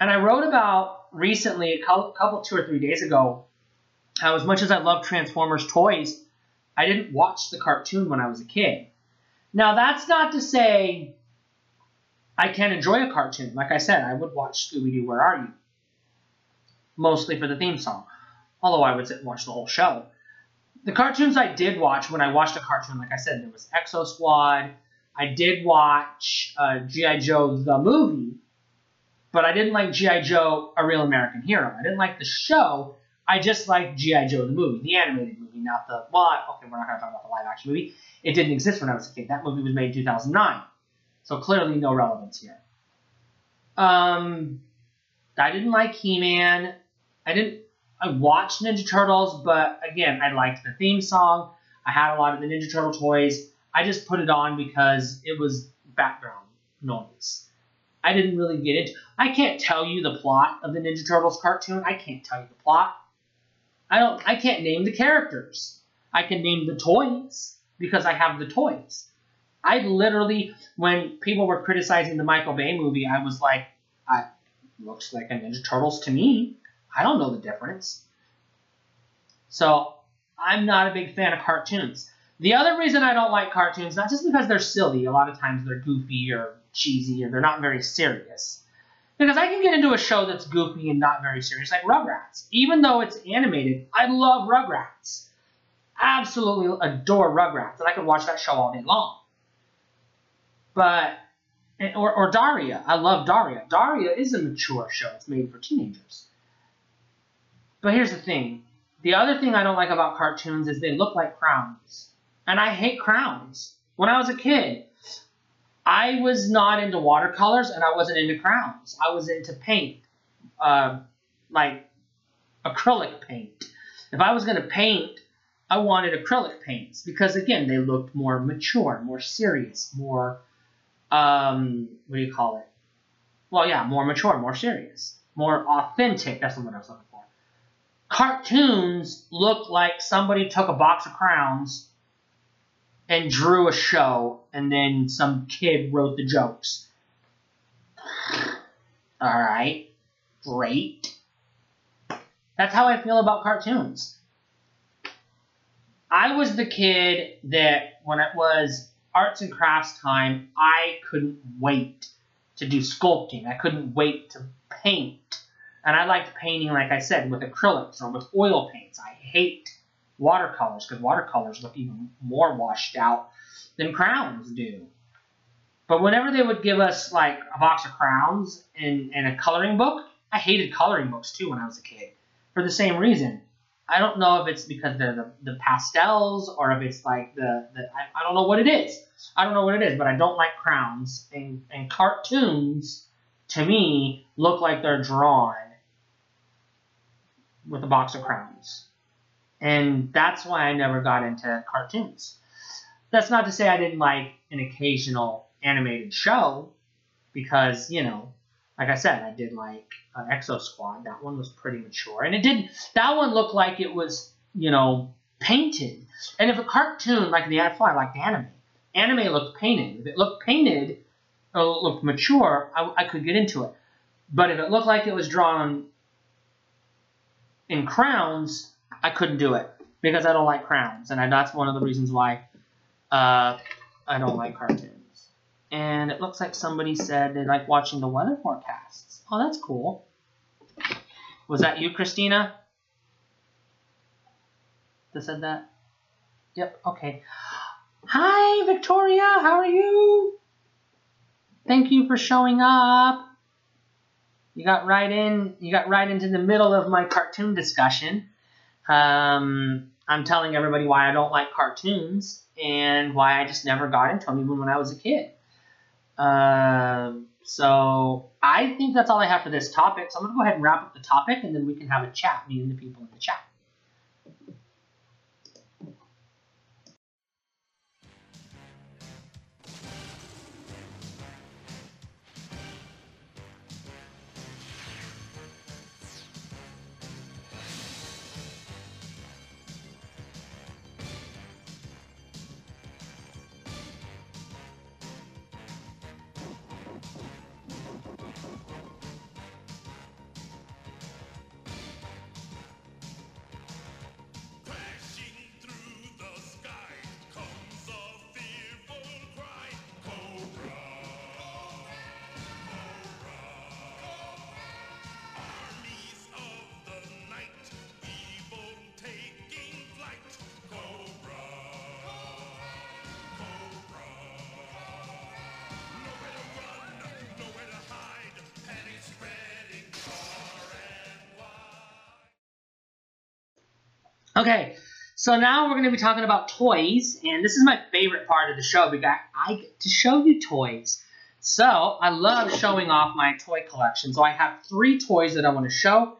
And I wrote about recently, a couple, two or three days ago, how as much as I love Transformers toys, I didn't watch the cartoon when I was a kid. Now, that's not to say I can't enjoy a cartoon. Like I said, I would watch Scooby Doo, Where Are You? Mostly for the theme song, although I would sit and watch the whole show. The cartoons I did watch when I watched a cartoon, like I said, there was Exo Squad. I did watch uh, G.I. Joe the movie, but I didn't like G.I. Joe A Real American Hero. I didn't like the show. I just liked G.I. Joe the movie, the animated movie, not the. Well, okay, we're not going to talk about the live action movie. It didn't exist when I was a kid. That movie was made in 2009. So clearly no relevance here. Um, I didn't like He-Man. I didn't. I watched Ninja Turtles, but again, I liked the theme song. I had a lot of the Ninja Turtle toys. I just put it on because it was background noise. I didn't really get into. I can't tell you the plot of the Ninja Turtles cartoon. I can't tell you the plot. I don't. I can't name the characters. I can name the toys because I have the toys. I literally, when people were criticizing the Michael Bay movie, I was like, I looks like a Ninja Turtles to me. I don't know the difference. So I'm not a big fan of cartoons. The other reason I don't like cartoons, not just because they're silly, a lot of times they're goofy or cheesy or they're not very serious. Because I can get into a show that's goofy and not very serious, like Rugrats. Even though it's animated, I love Rugrats absolutely adore Rugrats, and I could watch that show all day long. But or, or Daria, I love Daria. Daria is a mature show; it's made for teenagers. But here's the thing: the other thing I don't like about cartoons is they look like crowns, and I hate crowns. When I was a kid, I was not into watercolors, and I wasn't into crowns. I was into paint, uh, like acrylic paint. If I was going to paint I wanted acrylic paints because again they looked more mature, more serious, more um, what do you call it? Well, yeah, more mature, more serious, more authentic. That's what I was looking for. Cartoons look like somebody took a box of crowns and drew a show, and then some kid wrote the jokes. All right, great. That's how I feel about cartoons. I was the kid that when it was arts and crafts time, I couldn't wait to do sculpting. I couldn't wait to paint. And I liked painting, like I said, with acrylics or with oil paints. I hate watercolors because watercolors look even more washed out than crowns do. But whenever they would give us like a box of crowns and, and a coloring book, I hated coloring books too when I was a kid for the same reason. I don't know if it's because they're the, the pastels or if it's like the, the I, I don't know what it is. I don't know what it is, but I don't like crowns. And, and cartoons, to me, look like they're drawn with a box of crowns. And that's why I never got into cartoons. That's not to say I didn't like an occasional animated show, because, you know, like I said, I did like Exo Squad. That one was pretty mature, and it did. That one looked like it was, you know, painted. And if a cartoon like the Fly, like the anime, anime looked painted. If it looked painted or looked mature, I, I could get into it. But if it looked like it was drawn in crowns, I couldn't do it because I don't like crowns, and that's one of the reasons why uh, I don't like cartoons. And it looks like somebody said they like watching the weather forecasts. Oh, that's cool. Was that you, Christina? That said that? Yep, okay. Hi, Victoria, how are you? Thank you for showing up. You got right in. You got right into the middle of my cartoon discussion. Um, I'm telling everybody why I don't like cartoons and why I just never got into them, even when I was a kid. Um, so I think that's all I have for this topic. So I'm going to go ahead and wrap up the topic, and then we can have a chat, me and the people in the chat. So now we're going to be talking about toys, and this is my favorite part of the show because I get to show you toys. So I love showing off my toy collection. So I have three toys that I want to show.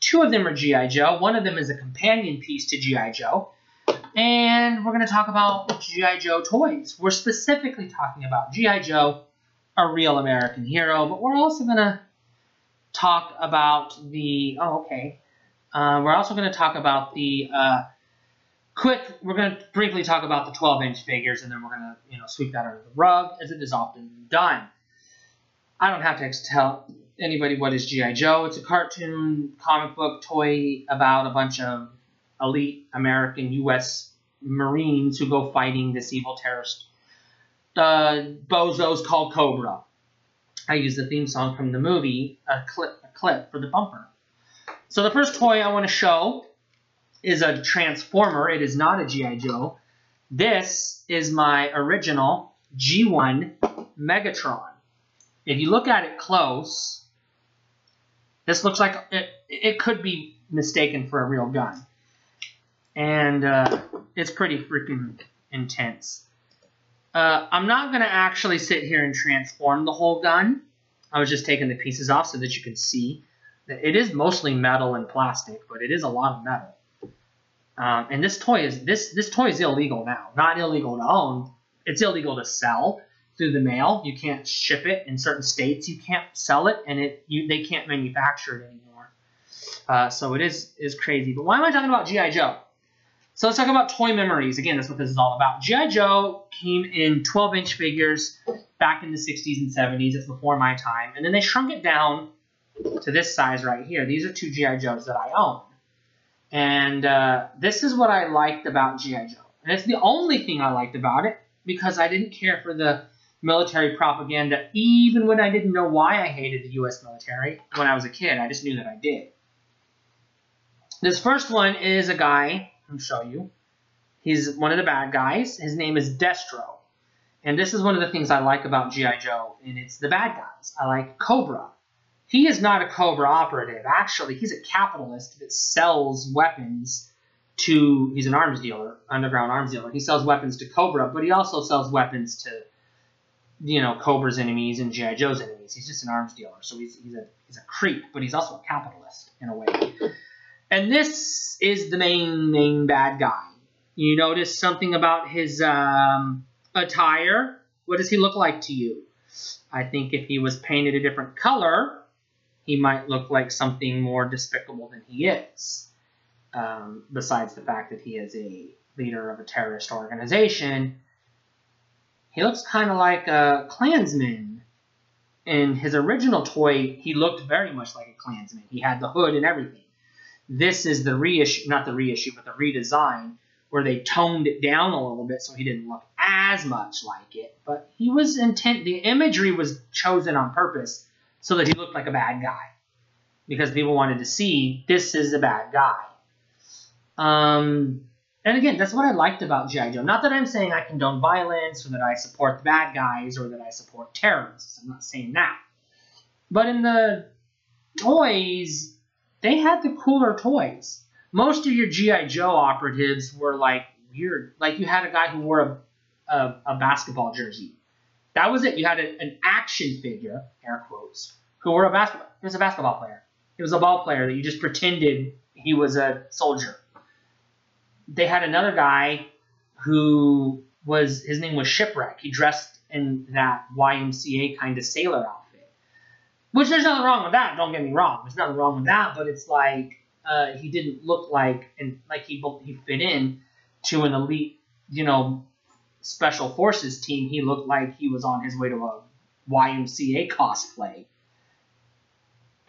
Two of them are G.I. Joe. One of them is a companion piece to G.I. Joe. And we're going to talk about G.I. Joe toys. We're specifically talking about G.I. Joe, a real American hero, but we're also going to talk about the. Oh, okay. Uh, we're also going to talk about the uh, quick. We're going to briefly talk about the 12-inch figures, and then we're going to you know sweep that under the rug, as it is often done. I don't have to tell anybody what is GI Joe. It's a cartoon comic book toy about a bunch of elite American U.S. Marines who go fighting this evil terrorist the bozos called Cobra. I use the theme song from the movie, a clip, a clip for the bumper. So the first toy I want to show is a Transformer. It is not a G.I. Joe. This is my original G1 Megatron. If you look at it close, this looks like it, it could be mistaken for a real gun. And uh, it's pretty freaking intense. Uh, I'm not going to actually sit here and transform the whole gun. I was just taking the pieces off so that you can see. That it is mostly metal and plastic, but it is a lot of metal. Um, and this toy is this this toy is illegal now. Not illegal to own. It's illegal to sell through the mail. You can't ship it in certain states. You can't sell it, and it you they can't manufacture it anymore. Uh, so it is is crazy. But why am I talking about GI Joe? So let's talk about toy memories. Again, that's what this is all about. GI Joe came in 12 inch figures back in the 60s and 70s. It's before my time, and then they shrunk it down to this size right here. These are two GI Joes that I own, and uh, this is what I liked about GI Joe. And it's the only thing I liked about it because I didn't care for the military propaganda, even when I didn't know why I hated the U.S. military when I was a kid. I just knew that I did. This first one is a guy, I'll show you. He's one of the bad guys. His name is Destro. And this is one of the things I like about G.I. Joe, and it's the bad guys. I like Cobra. He is not a Cobra operative. Actually, he's a capitalist that sells weapons to, he's an arms dealer, underground arms dealer. He sells weapons to Cobra, but he also sells weapons to, you know, Cobra's enemies and G.I. Joe's enemies. He's just an arms dealer. So he's, he's, a, he's a creep, but he's also a capitalist in a way. And this is the main, main bad guy. You notice something about his um, attire. What does he look like to you? I think if he was painted a different color, he might look like something more despicable than he is. Um, besides the fact that he is a leader of a terrorist organization, he looks kind of like a Klansman. In his original toy, he looked very much like a Klansman. He had the hood and everything. This is the reissue, not the reissue, but the redesign, where they toned it down a little bit so he didn't look as much like it. But he was intent, the imagery was chosen on purpose so that he looked like a bad guy. Because people wanted to see this is a bad guy. Um, and again, that's what I liked about G.I. Joe. Not that I'm saying I condone violence or that I support the bad guys or that I support terrorists. I'm not saying that. But in the toys, they had the cooler toys. Most of your GI Joe operatives were like weird. Like you had a guy who wore a a, a basketball jersey. That was it. You had a, an action figure, air quotes, who wore a basketball. He was a basketball player. He was a ball player that you just pretended he was a soldier. They had another guy who was his name was Shipwreck. He dressed in that YMCA kind of sailor outfit. Which there's nothing wrong with that. Don't get me wrong. There's nothing wrong with that. But it's like uh, he didn't look like and like he he fit in to an elite, you know, special forces team. He looked like he was on his way to a YMCA cosplay,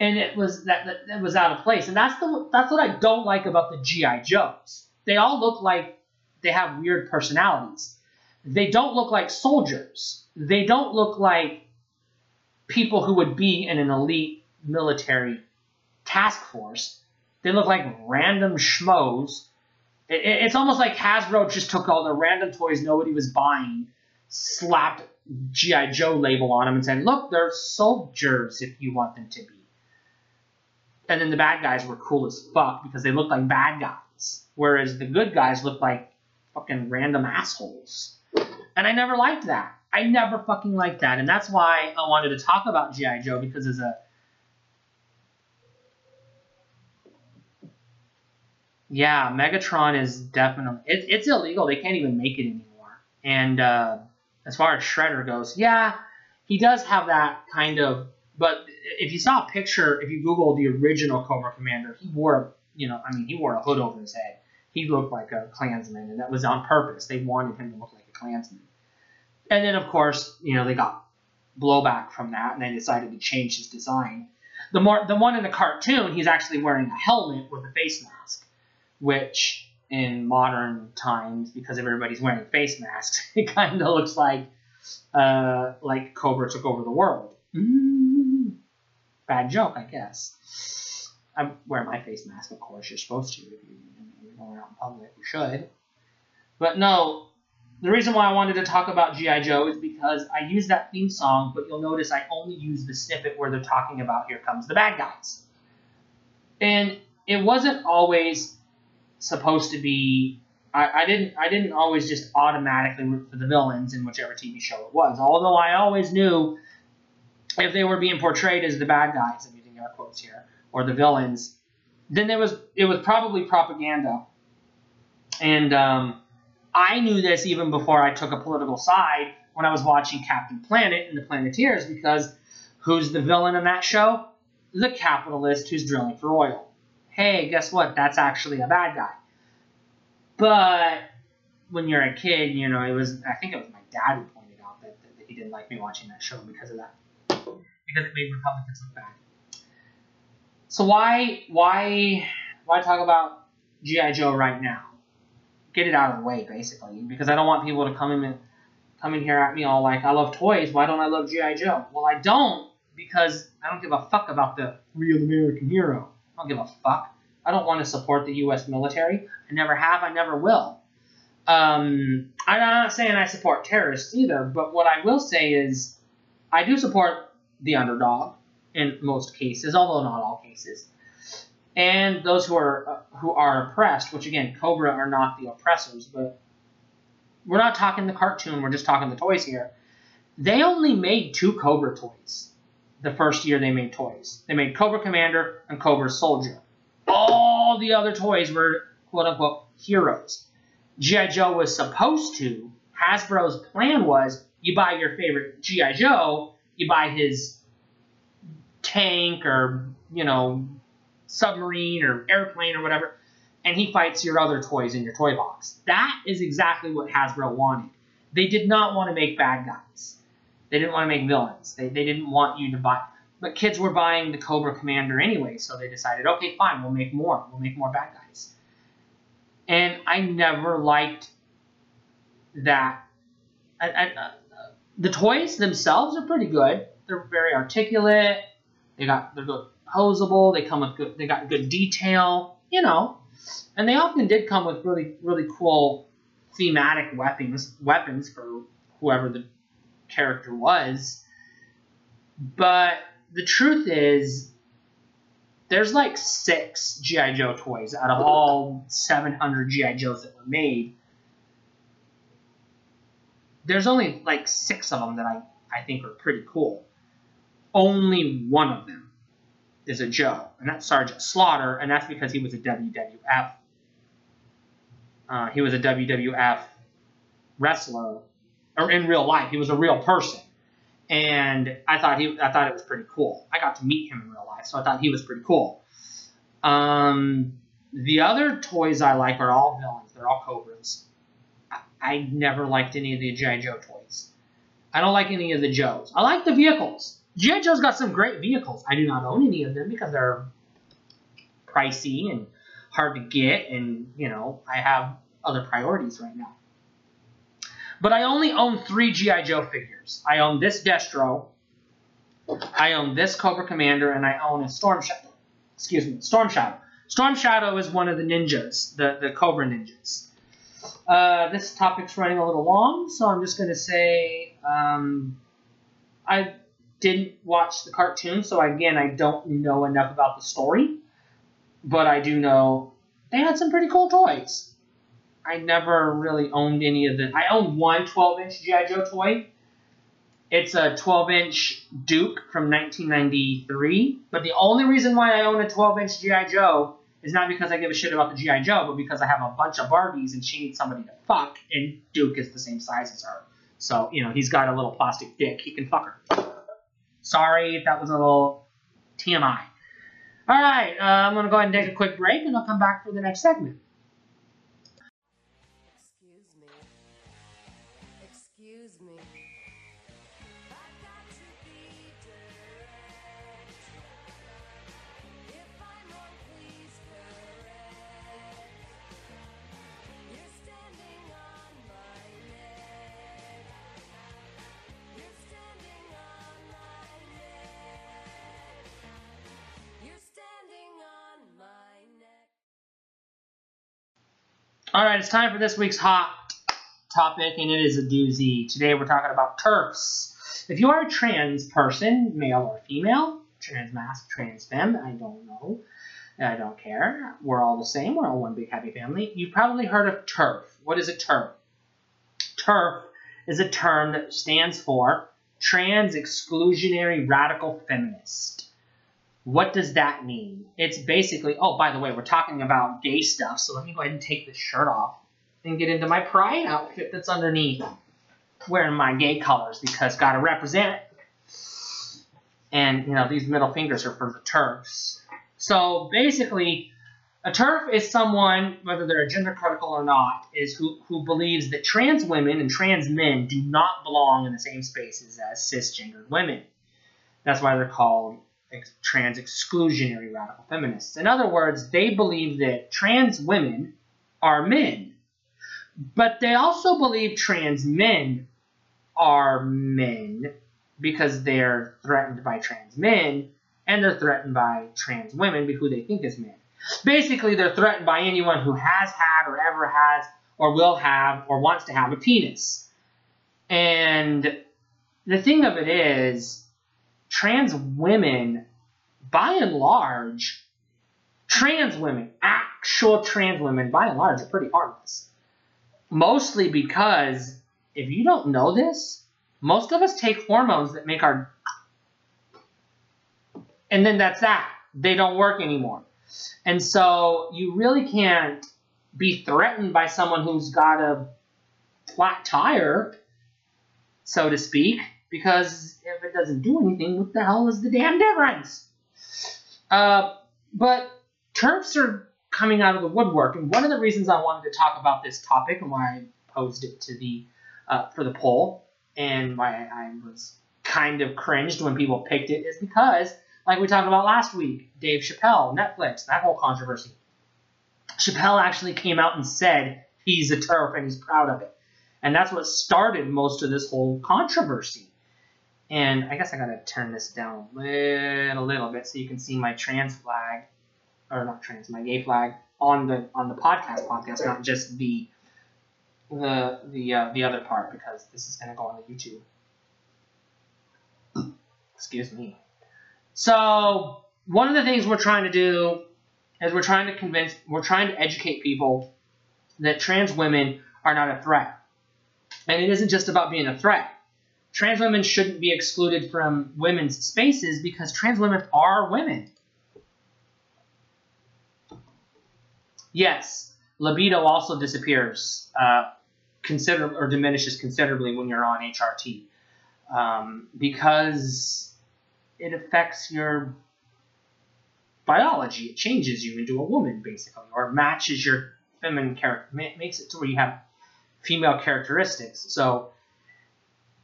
and it was that that, was out of place. And that's the that's what I don't like about the GI Joes. They all look like they have weird personalities. They don't look like soldiers. They don't look like people who would be in an elite military task force. They look like random schmoes. It, it- it's almost like Hasbro just took all the random toys nobody was buying, slapped GI Joe label on them, and said, "Look, they're soldiers if you want them to be." And then the bad guys were cool as fuck because they looked like bad guys, whereas the good guys looked like fucking random assholes. And I never liked that. I never fucking liked that, and that's why I wanted to talk about GI Joe because as a Yeah, Megatron is definitely it, it's illegal. They can't even make it anymore. And uh, as far as Shredder goes, yeah, he does have that kind of. But if you saw a picture, if you Google the original Cobra Commander, he wore, a you know, I mean, he wore a hood over his head. He looked like a Klansman, and that was on purpose. They wanted him to look like a Klansman. And then, of course, you know, they got blowback from that, and they decided to change his design. The more, the one in the cartoon, he's actually wearing a helmet with a face mask which in modern times, because everybody's wearing face masks, it kind of looks like uh, like Cobra took over the world. Mm. Bad joke, I guess. I wear my face mask, of course. You're supposed to. If you- you're going out in public, you should. But no, the reason why I wanted to talk about G.I. Joe is because I use that theme song, but you'll notice I only use the snippet where they're talking about here comes the bad guys. And it wasn't always supposed to be I, I didn't I didn't always just automatically root for the villains in whichever TV show it was. Although I always knew if they were being portrayed as the bad guys, I'm using air quotes here, or the villains, then there was it was probably propaganda. And um, I knew this even before I took a political side when I was watching Captain Planet and the Planeteers because who's the villain in that show? The capitalist who's drilling for oil. Hey, guess what? That's actually a bad guy. But when you're a kid, you know, it was, I think it was my dad who pointed out that, that, he didn't like me watching that show because of that. Because it made Republicans look bad. So why, why, why talk about G.I. Joe right now? Get it out of the way, basically, because I don't want people to come in and come in here at me all like, I love toys. Why don't I love G.I. Joe? Well, I don't because I don't give a fuck about the real American hero. Don't give a fuck. I don't want to support the U.S. military. I never have. I never will. Um, I'm not saying I support terrorists either, but what I will say is I do support the underdog in most cases, although not all cases, and those who are who are oppressed. Which again, Cobra are not the oppressors, but we're not talking the cartoon. We're just talking the toys here. They only made two Cobra toys the first year they made toys. They made Cobra Commander and Cobra Soldier. All the other toys were quote unquote heroes. G.I. Joe was supposed to, Hasbro's plan was you buy your favorite G.I. Joe, you buy his tank or, you know, submarine or airplane or whatever, and he fights your other toys in your toy box. That is exactly what Hasbro wanted. They did not want to make bad guys. They didn't want to make villains. They, they didn't want you to buy. But kids were buying the Cobra Commander anyway, so they decided, okay, fine, we'll make more. We'll make more bad guys. And I never liked that. I, I, uh, the toys themselves are pretty good. They're very articulate. They got they're good posable. They come with good. They got good detail. You know, and they often did come with really really cool thematic weapons weapons for whoever the character was. But the truth is, there's like six GI Joe toys out of all 700 GI Joes that were made. There's only like six of them that I, I think are pretty cool. Only one of them is a Joe, and that's Sergeant Slaughter, and that's because he was a WWF. Uh, he was a WWF wrestler, or in real life, he was a real person, and I thought he, I thought it was pretty cool. I got to meet him in real life, so I thought he was pretty cool. Um, the other toys I like are all villains. They're all Cobras. I, I never liked any of the GI Joe toys. I don't like any of the Joes. I like the vehicles. GI Joe's got some great vehicles. I do not own any of them because they're pricey and hard to get, and you know I have other priorities right now. But I only own three GI Joe figures. I own this Destro, I own this Cobra Commander, and I own a Storm Shadow. Excuse me, Storm Shadow. Storm Shadow is one of the ninjas, the the Cobra ninjas. Uh, this topic's running a little long, so I'm just going to say um, I didn't watch the cartoon, so again, I don't know enough about the story, but I do know they had some pretty cool toys. I never really owned any of the. I owned one 12 inch G.I. Joe toy. It's a 12 inch Duke from 1993, but the only reason why I own a 12 inch G.I. Joe is not because I give a shit about the G.I. Joe, but because I have a bunch of Barbies and she needs somebody to fuck, and Duke is the same size as her. So, you know, he's got a little plastic dick. He can fuck her. Sorry if that was a little TMI. All right, uh, I'm going to go ahead and take a quick break, and I'll come back for the next segment. All right, it's time for this week's hot topic, and it is a doozy. Today we're talking about TERFs. If you are a trans person, male or female, trans mask, trans femme, I don't know. I don't care. We're all the same. We're all one big happy family. You've probably heard of TERF. What is a TERF? TERF is a term that stands for Trans Exclusionary Radical Feminist. What does that mean? It's basically, oh, by the way, we're talking about gay stuff, so let me go ahead and take this shirt off and get into my pride outfit that's underneath. wearing my gay colors because gotta represent. And you know these middle fingers are for the TERFs. So basically, a TERF is someone, whether they're gender critical or not, is who, who believes that trans women and trans men do not belong in the same spaces as cisgendered women. That's why they're called trans exclusionary radical feminists. In other words, they believe that trans women are men, but they also believe trans men are men because they're threatened by trans men and they're threatened by trans women who they think is men. Basically, they're threatened by anyone who has had or ever has or will have or wants to have a penis. And the thing of it is, trans women, by and large, trans women, actual trans women, by and large, are pretty harmless. Mostly because, if you don't know this, most of us take hormones that make our. And then that's that. They don't work anymore. And so you really can't be threatened by someone who's got a flat tire, so to speak, because if it doesn't do anything, what the hell is the damn difference? Uh, but TERFs are coming out of the woodwork, and one of the reasons I wanted to talk about this topic and why I posed it to the uh, for the poll and why I was kind of cringed when people picked it is because, like we talked about last week, Dave Chappelle, Netflix, that whole controversy. Chappelle actually came out and said he's a TERF and he's proud of it. And that's what started most of this whole controversy. And I guess I gotta turn this down a little, little bit so you can see my trans flag, or not trans, my gay flag on the on the podcast podcast, not just the the the uh, the other part because this is gonna go on the YouTube. Excuse me. So one of the things we're trying to do is we're trying to convince, we're trying to educate people that trans women are not a threat. And it isn't just about being a threat. Trans women shouldn't be excluded from women's spaces because trans women are women. Yes, libido also disappears uh, consider or diminishes considerably when you're on HRT um, because it affects your biology. It changes you into a woman, basically, or matches your feminine character, makes it to where you have female characteristics. So,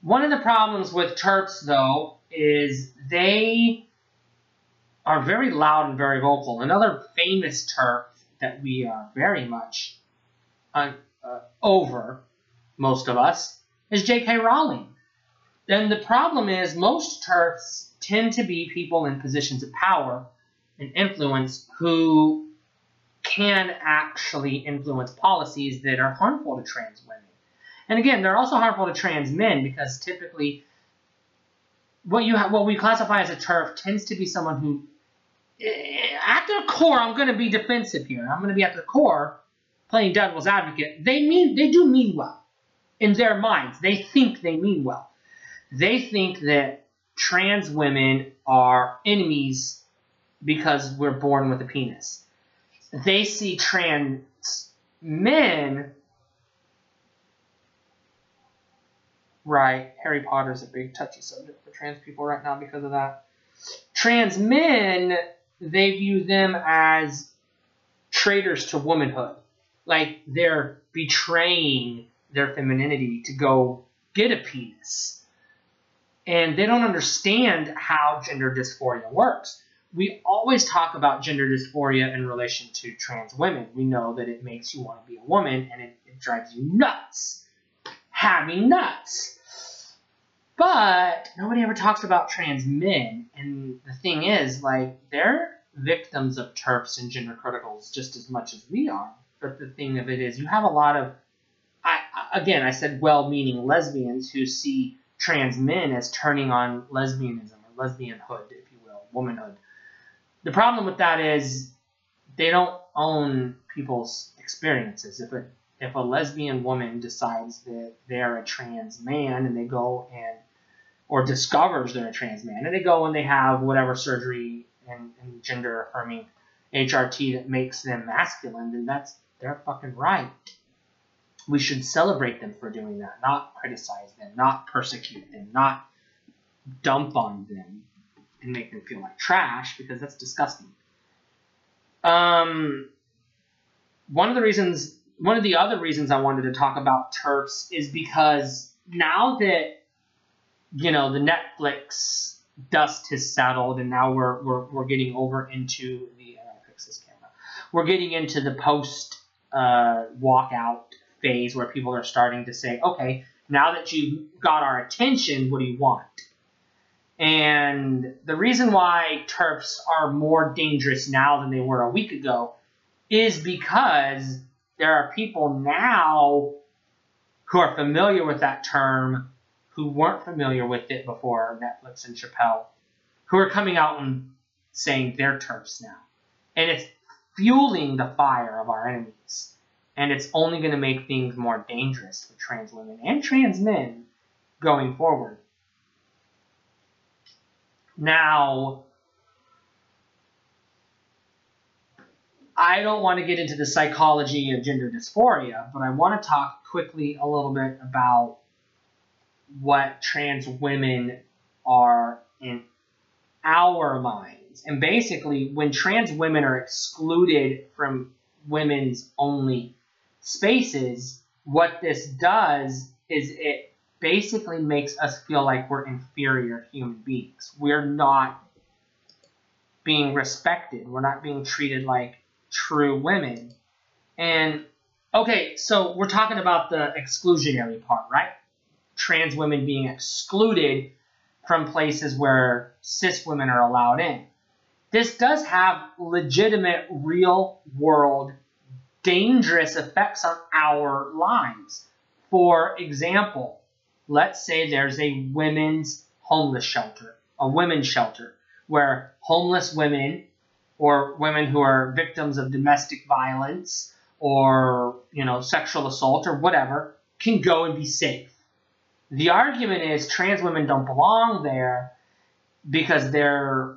one of the problems with TERFs, though, is they are very loud and very vocal. Another famous TERF that we are very much uh, uh, over, most of us, is J.K. Rowling. And the problem is most TERFs tend to be people in positions of power and influence who can actually influence policies that are harmful to trans women. And again, they're also harmful to trans men because typically what you ha- what we classify as a TERF tends to be someone who eh, at their core, I'm going to be defensive here. I'm going to be at their core playing devil's advocate. They mean they do mean well in their minds. They think they mean well. They think that trans women are enemies because we're born with a penis. They see trans men. Right, Harry Potter's a big touchy subject for trans people right now because of that. Trans men, they view them as traitors to womanhood. Like they're betraying their femininity to go get a penis. And they don't understand how gender dysphoria works we always talk about gender dysphoria in relation to trans women. We know that it makes you want to be a woman and it, it drives you nuts. Having nuts. But nobody ever talks about trans men. And the thing is, like, they're victims of TERFs and gender criticals just as much as we are. But the thing of it is, you have a lot of, I again, I said well meaning lesbians who see trans men as turning on lesbianism or lesbianhood, if you will, womanhood. The problem with that is they don't own people's experiences. If a if a lesbian woman decides that they're a trans man and they go and or discovers they're a trans man and they go and they have whatever surgery and, and gender affirming HRT that makes them masculine, then that's their fucking right. we should celebrate them for doing that, not criticize them, not persecute them, not dump on them and make them feel like trash because that's disgusting. Um, one of the reasons, one of the other reasons I wanted to talk about TERFs is because now that you know the Netflix dust has settled and now we're we're, we're getting over into the uh, camera. We're getting into the post uh, walkout phase where people are starting to say, okay, now that you've got our attention, what do you want? And the reason why TERFs are more dangerous now than they were a week ago is because there are people now who are familiar with that term who weren't familiar with it before Netflix and Chappelle, who are coming out and saying they're TERFs now. And it's fueling the fire of our enemies. And it's only going to make things more dangerous for trans women and trans men going forward. Now, I don't want to get into the psychology of gender dysphoria, but I want to talk quickly a little bit about what trans women are in our minds. And basically, when trans women are excluded from women's only spaces, what this does is it basically makes us feel like we're inferior human beings. We're not being respected. We're not being treated like true women. And okay, so we're talking about the exclusionary part, right? Trans women being excluded from places where cis women are allowed in. This does have legitimate, real world, dangerous effects on our lives. For example, let's say there's a women's homeless shelter, a women's shelter, where homeless women or women who are victims of domestic violence or you know sexual assault or whatever can go and be safe. The argument is trans women don't belong there because they're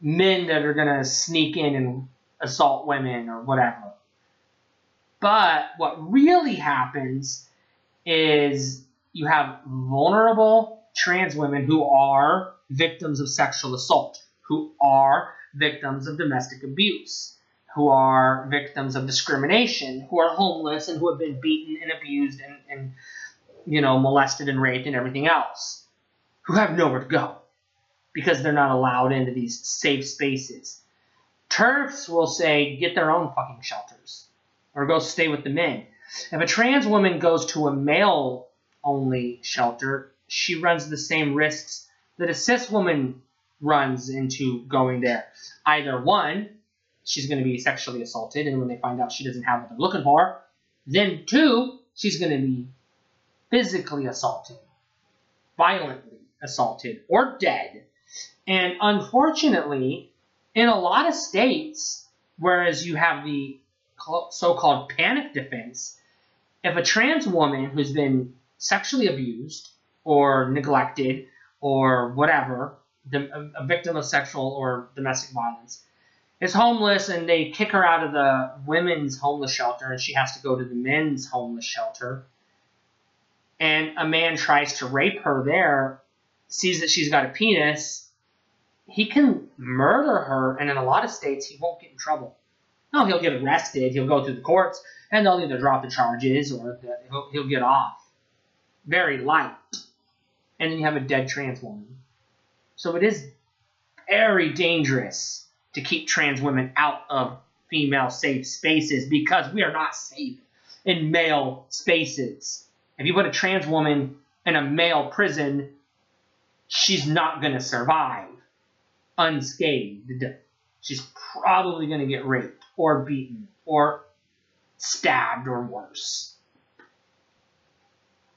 men that are going to sneak in and assault women or whatever. But what really happens is you have vulnerable trans women who are victims of sexual assault, who are victims of domestic abuse, who are victims of discrimination, who are homeless and who have been beaten and abused and, and you know, molested and raped and everything else, who have nowhere to go because they're not allowed into these safe spaces. TERFs will say, get their own fucking shelters or go stay with the men. If a trans woman goes to a male only shelter, she runs the same risks that a cis woman runs into going there. Either one, she's going to be sexually assaulted, and when they find out she doesn't have what they're looking for, then two, she's going to be physically assaulted, violently assaulted, or dead. And unfortunately, in a lot of states, whereas you have the so called panic defense, if a trans woman who's been sexually abused or neglected or whatever, a victim of sexual or domestic violence, is homeless and they kick her out of the women's homeless shelter and she has to go to the men's homeless shelter, and a man tries to rape her there, sees that she's got a penis, he can murder her, and in a lot of states, he won't get in trouble. No, he'll get arrested, he'll go through the courts, and they'll either drop the charges or he'll, he'll get off. Very light. And then you have a dead trans woman. So it is very dangerous to keep trans women out of female safe spaces because we are not safe in male spaces. If you put a trans woman in a male prison, she's not going to survive unscathed. She's probably going to get raped or beaten or stabbed or worse.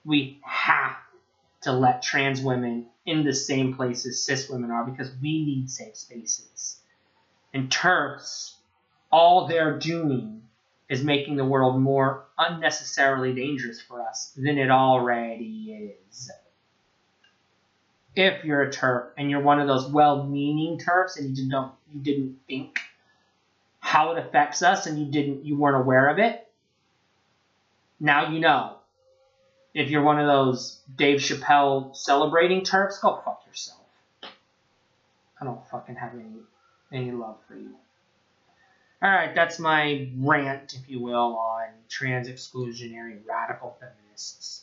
We have to let trans women in the same places cis women are because we need safe spaces. And TERFs, all they're doing is making the world more unnecessarily dangerous for us than it already is. If you're a TERF and you're one of those well-meaning TERFs and you just don't you didn't think how it affects us and you didn't you weren't aware of it, Now you know. If you're one of those Dave Chappelle celebrating TERFs, go fuck yourself. I don't fucking have any any love for you. Alright, that's my rant, if you will, on trans exclusionary radical feminists.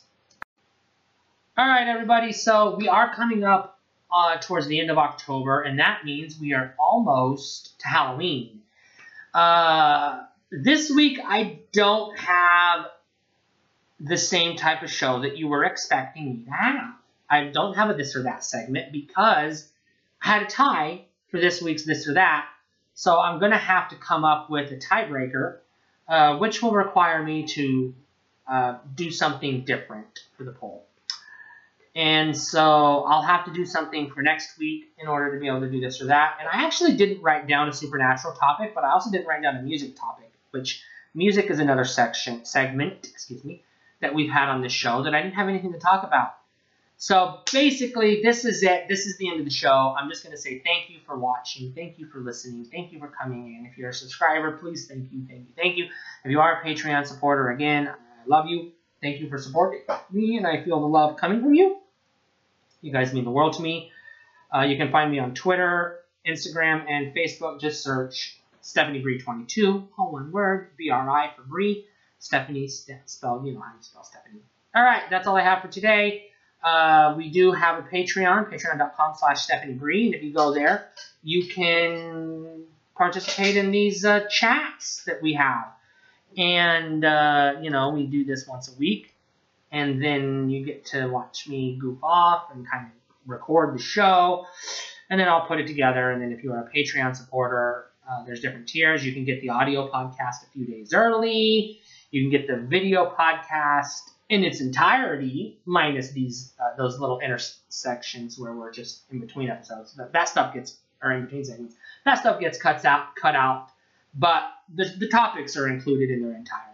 Alright, everybody, so we are coming up uh, towards the end of October, and that means we are almost to Halloween. Uh, this week, I don't have the same type of show that you were expecting me to have. I don't have a this or that segment because I had a tie for this week's this or that. So I'm going to have to come up with a tiebreaker, uh, which will require me to uh, do something different for the poll. And so I'll have to do something for next week in order to be able to do this or that. And I actually didn't write down a supernatural topic, but I also didn't write down a music topic, which music is another section segment, excuse me, that we've had on this show that I didn't have anything to talk about. So basically, this is it. This is the end of the show. I'm just going to say thank you for watching. Thank you for listening. Thank you for coming in. If you're a subscriber, please thank you, thank you, thank you. If you are a Patreon supporter, again, I love you. Thank you for supporting me, and I feel the love coming from you. You guys mean the world to me. Uh, you can find me on Twitter, Instagram, and Facebook. Just search Stephanie Bri22, all one word, B-R-I for Bree. Stephanie spelled, you know how you spell Stephanie. All right, that's all I have for today. Uh, we do have a Patreon, patreon.com slash Stephanie Bri, if you go there, you can participate in these uh, chats that we have. And, uh, you know, we do this once a week, and then you get to watch me goof off and kind of record the show, and then I'll put it together, and then if you're a Patreon supporter, uh, there's different tiers. You can get the audio podcast a few days early. You can get the video podcast in its entirety, minus these uh, those little intersections where we're just in between episodes. That, stuff gets or in between segments. That stuff gets cuts out, cut out, but the, the topics are included in their entirety.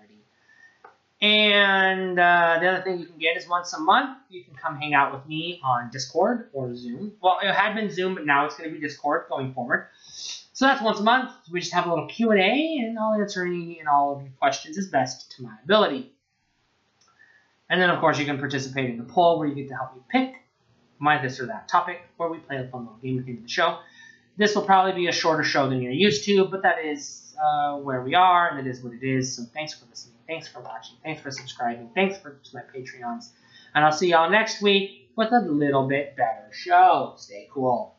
And uh, the other thing you can get is once a month, you can come hang out with me on Discord or Zoom. Well, it had been Zoom, but now it's going to be Discord going forward. So that's once a month. We just have a little Q and A, and I'll answer any and all of your questions as best to my ability. And then, of course, you can participate in the poll where you get to help me pick my this or that topic, where we play a fun little game at the end of the show. This will probably be a shorter show than you're used to, but that is uh, where we are, and it is what it is. So thanks for listening. Thanks for watching. Thanks for subscribing. Thanks for to my Patreons. And I'll see y'all next week with a little bit better show. Stay cool.